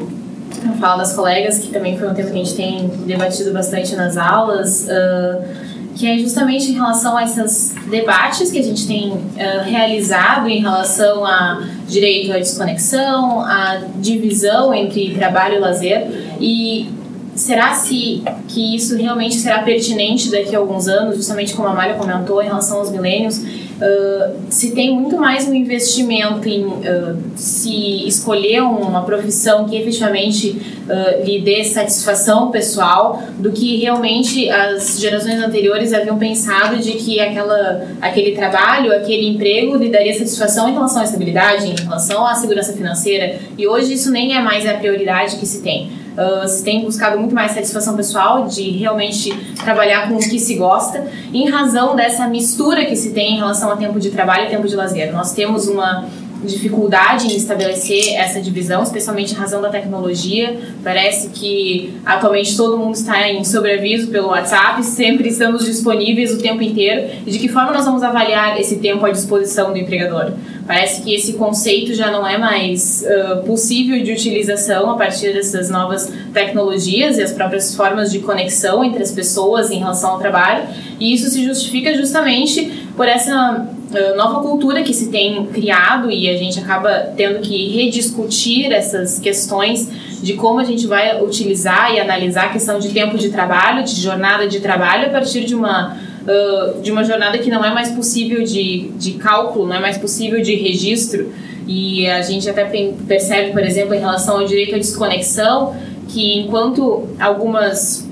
fala das colegas, que também foi um tema que a gente tem debatido bastante nas aulas. Uh, que é justamente em relação a esses debates que a gente tem uh, realizado em relação a direito à desconexão, a divisão entre trabalho e lazer. E será se que isso realmente será pertinente daqui a alguns anos, justamente como a Mália comentou em relação aos milênios, Uh, se tem muito mais um investimento em uh, se escolher uma profissão que efetivamente uh, lhe dê satisfação pessoal do que realmente as gerações anteriores haviam pensado de que aquela, aquele trabalho, aquele emprego lhe daria satisfação em relação à estabilidade, em relação à segurança financeira e hoje isso nem é mais a prioridade que se tem. Uh, se tem buscado muito mais satisfação pessoal de realmente trabalhar com o que se gosta, em razão dessa mistura que se tem em relação a tempo de trabalho e tempo de lazer. Nós temos uma dificuldade em estabelecer essa divisão, especialmente em razão da tecnologia. Parece que atualmente todo mundo está em sobreaviso pelo WhatsApp, sempre estamos disponíveis o tempo inteiro. E de que forma nós vamos avaliar esse tempo à disposição do empregador? Parece que esse conceito já não é mais uh, possível de utilização a partir dessas novas tecnologias e as próprias formas de conexão entre as pessoas em relação ao trabalho. E isso se justifica justamente por essa nova cultura que se tem criado e a gente acaba tendo que rediscutir essas questões de como a gente vai utilizar e analisar a questão de tempo de trabalho, de jornada de trabalho a partir de uma uh, de uma jornada que não é mais possível de, de cálculo, não é mais possível de registro. E a gente até percebe, por exemplo, em relação ao direito à desconexão, que enquanto algumas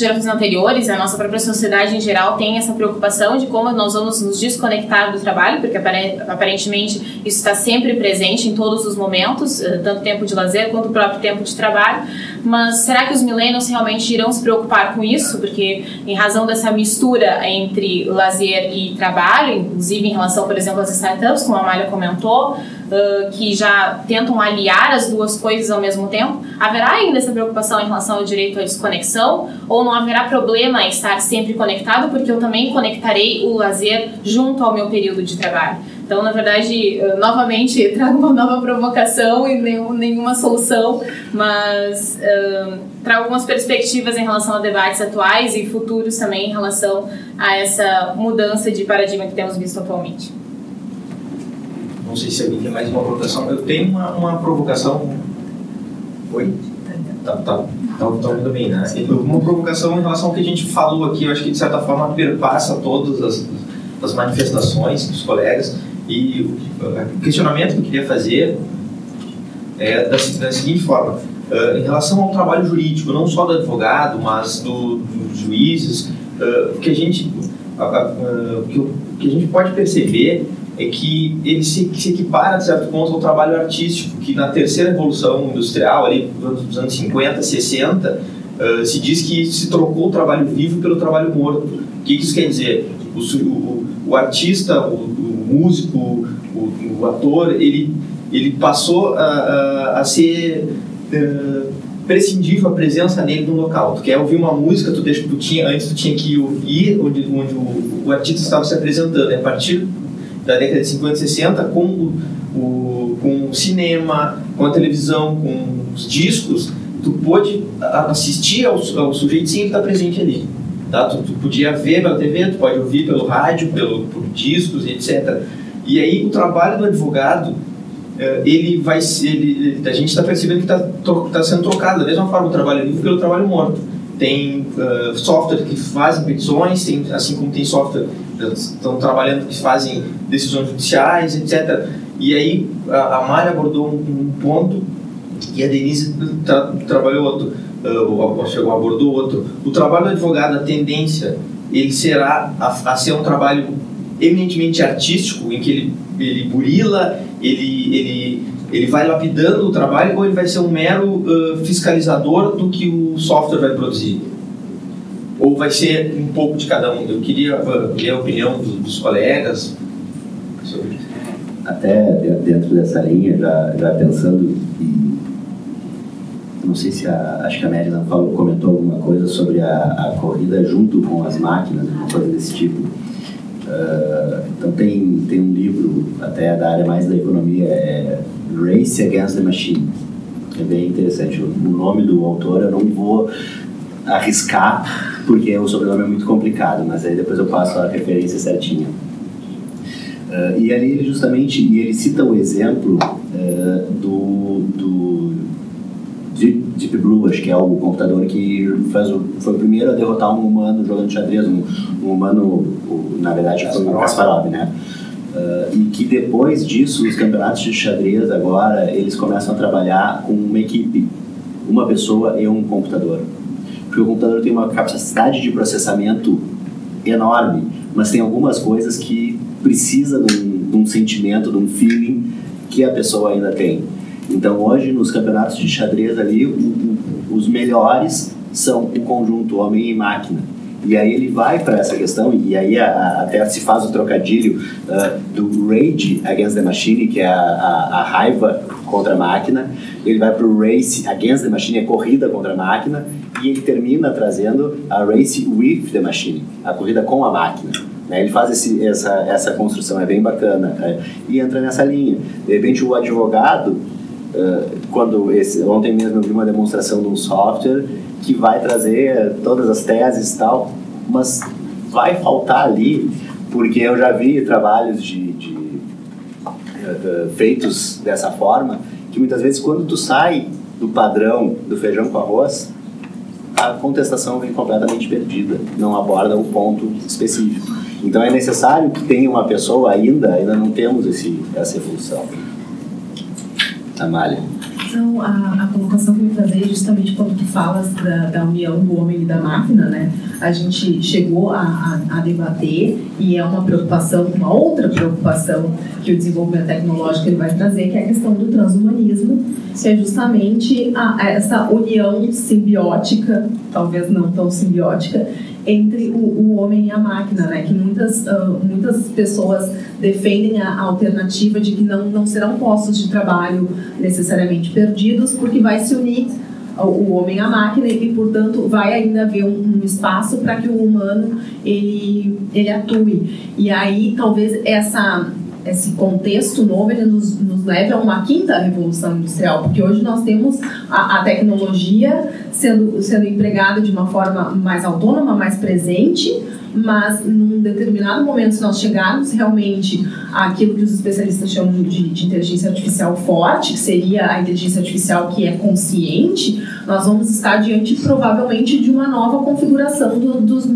gerações anteriores, a nossa própria sociedade em geral tem essa preocupação de como nós vamos nos desconectar do trabalho, porque aparentemente isso está sempre presente em todos os momentos, eh, tanto tempo de lazer quanto o próprio tempo de trabalho. Mas será que os millennials realmente irão se preocupar com isso? Porque em razão dessa mistura entre lazer e trabalho, inclusive em relação, por exemplo, às startups, como a Malha comentou, uh, que já tentam aliar as duas coisas ao mesmo tempo, haverá ainda essa preocupação em relação ao direito à desconexão? Ou não haverá problema em estar sempre conectado, porque eu também conectarei o lazer junto ao meu período de trabalho? Então, na verdade, novamente trago uma nova provocação e nenhum, nenhuma solução, mas uh, trago algumas perspectivas em relação a debates atuais e futuros também em relação a essa mudança de paradigma que temos visto atualmente. Não sei se alguém tem mais uma provocação. Eu tenho uma, uma provocação. Oi? Tá, tá, tá, tá ouvindo bem, né? Uma provocação em relação ao que a gente falou aqui, eu acho que de certa forma perpassa todas as, as manifestações dos colegas. E o questionamento que eu queria fazer é da, da seguinte forma: uh, em relação ao trabalho jurídico, não só do advogado, mas do, dos juízes, uh, que a gente uh, que, que a gente pode perceber é que ele se, se equipara, de certo ponto, ao trabalho artístico, que na terceira revolução industrial, ali dos anos 50, 60, uh, se diz que se trocou o trabalho vivo pelo trabalho morto. O que isso quer dizer? O, o, o artista, o, o músico, o, ator, ele ele passou a, a, a ser uh, prescindível a presença dele no local. Tu quer ouvir uma música, tu deixa, tu tinha, antes tu tinha que ouvir onde, onde o, o artista estava se apresentando. a partir da década de 50 e 60, com o, com o cinema, com a televisão, com os discos, tu pôde assistir ao, ao sujeito sem ele estar presente ali. Tá? Tu, tu, podia ver pela TV, tu pode ouvir pelo rádio, pelo, por discos, etc. E aí o trabalho do advogado, eh, ele vai ele, a gente está percebendo que está tá sendo trocado da mesma forma o trabalho livre pelo trabalho morto. Tem uh, software que fazem petições, tem, assim como tem software que estão trabalhando que fazem decisões judiciais, etc. E aí a, a Mari abordou um, um ponto e a Denise tra trabalhou outro, uh, chegou, abordou outro. O trabalho do advogado, a tendência, ele será a, a ser um trabalho eminentemente artístico, em que ele, ele burila, ele, ele, ele vai lapidando o trabalho, ou ele vai ser um mero uh, fiscalizador do que o software vai produzir? Ou vai ser um pouco de cada um? Eu queria ver a opinião dos, colegas sobre isso. Até dentro dessa linha, já, já pensando não sei se a, acho que a Mérida falou, comentou alguma coisa sobre a, a corrida junto com as máquinas, uma coisa desse tipo. Uh, então tem, tem um livro até da área mais da economia, é Race Against the Machine. É bem interessante. O nome do autor eu não vou arriscar, porque o sobrenome é muito complicado, mas aí depois eu passo a referência certinha. Uh, e ali ele justamente, e ele cita o exemplo uh, do, do Deep Blue, acho que é o computador que faz o, foi o primeiro a derrotar um humano jogando xadrez, um, um humano, na verdade foi o Kasparov, né? Uh, e que depois disso, os campeonatos de xadrez agora, eles começam a trabalhar com uma equipe, uma pessoa e um computador. Porque o computador tem uma capacidade de processamento enorme, mas tem algumas coisas que precisa de um, de um sentimento, de um feeling que a pessoa ainda tem. Então hoje nos campeonatos de xadrez ali, o, o, os melhores são o conjunto homem e máquina. E aí ele vai para essa questão, e aí a, a, até se faz o trocadilho uh, do Rage Against the Machine, que é a, a, raiva contra a máquina, ele vai para o Race Against the Machine, a corrida contra a máquina, e ele termina trazendo a Race with the Machine, a corrida com a máquina. Né? Ele faz esse, essa, essa construção, é bem bacana, né? e entra nessa linha. De repente o advogado eh, quando esse, ontem mesmo eu vi uma demonstração de um software que vai trazer todas as teses e tal, mas vai faltar ali, porque eu já vi trabalhos de, de uh, feitos dessa forma, que muitas vezes quando tu sai do padrão do feijão com arroz, a contestação vem completamente perdida, não aborda um ponto específico. Então é necessário que tenha uma pessoa ainda, ainda não temos esse, essa evolução. Amália. Então, a, colocação que eu ia trazer é justamente quando tu falas da, da união do homem e da máquina, né? A gente chegou a, a, a, debater e é uma preocupação, uma outra preocupação que o desenvolvimento tecnológico ele vai trazer, que é a questão do transhumanismo, que é justamente a, essa união simbiótica, talvez não tão simbiótica, entre o, o homem e a máquina, né? Que muitas, uh, muitas pessoas defendem a, alternativa de que não, não serão postos de trabalho necessariamente perdidos, porque vai se unir o homem à máquina e, portanto, vai ainda haver um, um espaço para que o humano ele, ele atue. E aí, talvez, essa esse contexto novo ele nos, nos leve a uma quinta revolução industrial, porque hoje nós temos a, a, tecnologia sendo, sendo empregada de uma forma mais autônoma, mais presente, mas num determinado momento, se nós chegarmos realmente àquilo que os especialistas chamam de, de inteligência artificial forte, que seria a inteligência artificial que é consciente, nós vamos estar diante provavelmente de uma nova configuração do, dos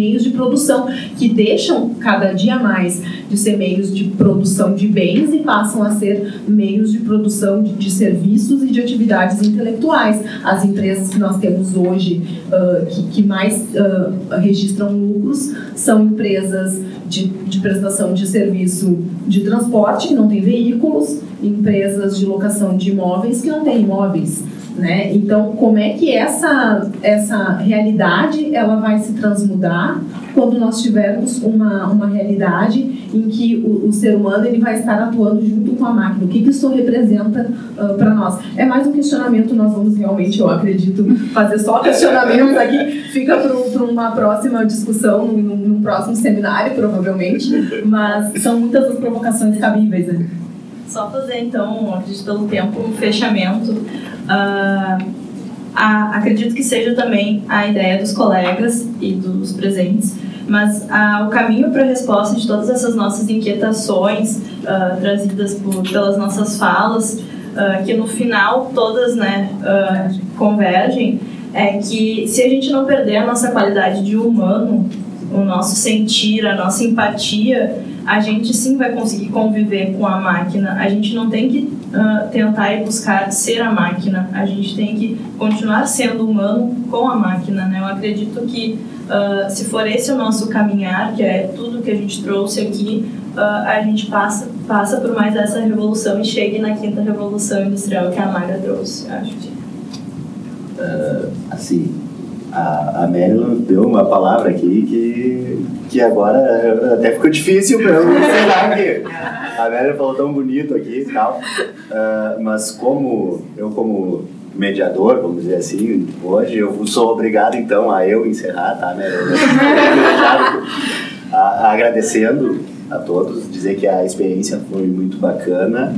meios de produção que deixam cada dia mais de ser meios de produção de bens e passam a ser meios de produção de, de serviços e de atividades intelectuais. As empresas que nós temos hoje uh, que, que, mais uh, registram lucros são empresas de, de prestação de serviço de transporte que não têm veículos, empresas de locação de imóveis que não têm imóveis Né? Então, como é que essa, essa realidade ela vai se transmudar quando nós tivermos uma, uma realidade em que o, o ser humano ele vai estar atuando junto com a máquina? O que, que isso representa uh, para nós? É mais um questionamento, nós vamos realmente, eu acredito, fazer só questionamentos aqui, fica para uma próxima discussão, num, num próximo seminário, provavelmente, mas são muitas as provocações cabíveis. Né? Só fazer, então, acredito pelo tempo, um fechamento. Uh, a, acredito que seja também a ideia dos colegas e dos presentes, mas uh, o caminho para a resposta de todas essas nossas inquietações uh, trazidas por, pelas nossas falas, que no final todas né, convergem, é que se a gente não perder a nossa qualidade de humano, o nosso sentir, a nossa empatia, a gente sim vai conseguir conviver com a máquina. A gente não tem que uh, tentar e buscar ser a máquina. A gente tem que continuar sendo humano com a máquina. Né? Eu acredito que uh, se for esse o nosso caminhar, que é tudo que a gente trouxe aqui, uh, a gente passa, passa por mais essa revolução e chegue na quinta revolução industrial que a Maga trouxe. Acho que. assim, a, a deu uma palavra aqui que, que agora até ficou difícil para eu encerrar aqui. A Mary falou tão bonito aqui e tal. Uh, mas como eu como mediador, vamos dizer assim, hoje eu sou obrigado então a eu encerrar, tá, Mary? agradecendo a todos, dizer que a experiência foi muito bacana.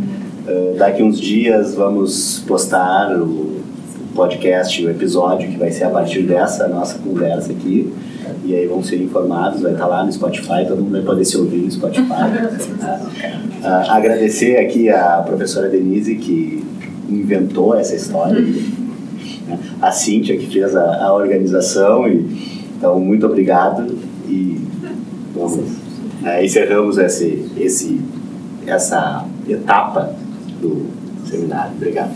Uh, daqui uns dias vamos postar o podcast, o episódio que vai ser a partir dessa nossa conversa aqui. E aí vão ser informados, vai estar lá no Spotify, todo mundo vai poder se ouvir no Spotify. uh, agradecer aqui a professora Denise que inventou essa história, né? a Cíntia que fez a, a organização. E, então, muito obrigado e vamos, uh, encerramos esse, esse, essa etapa do seminário. Obrigado.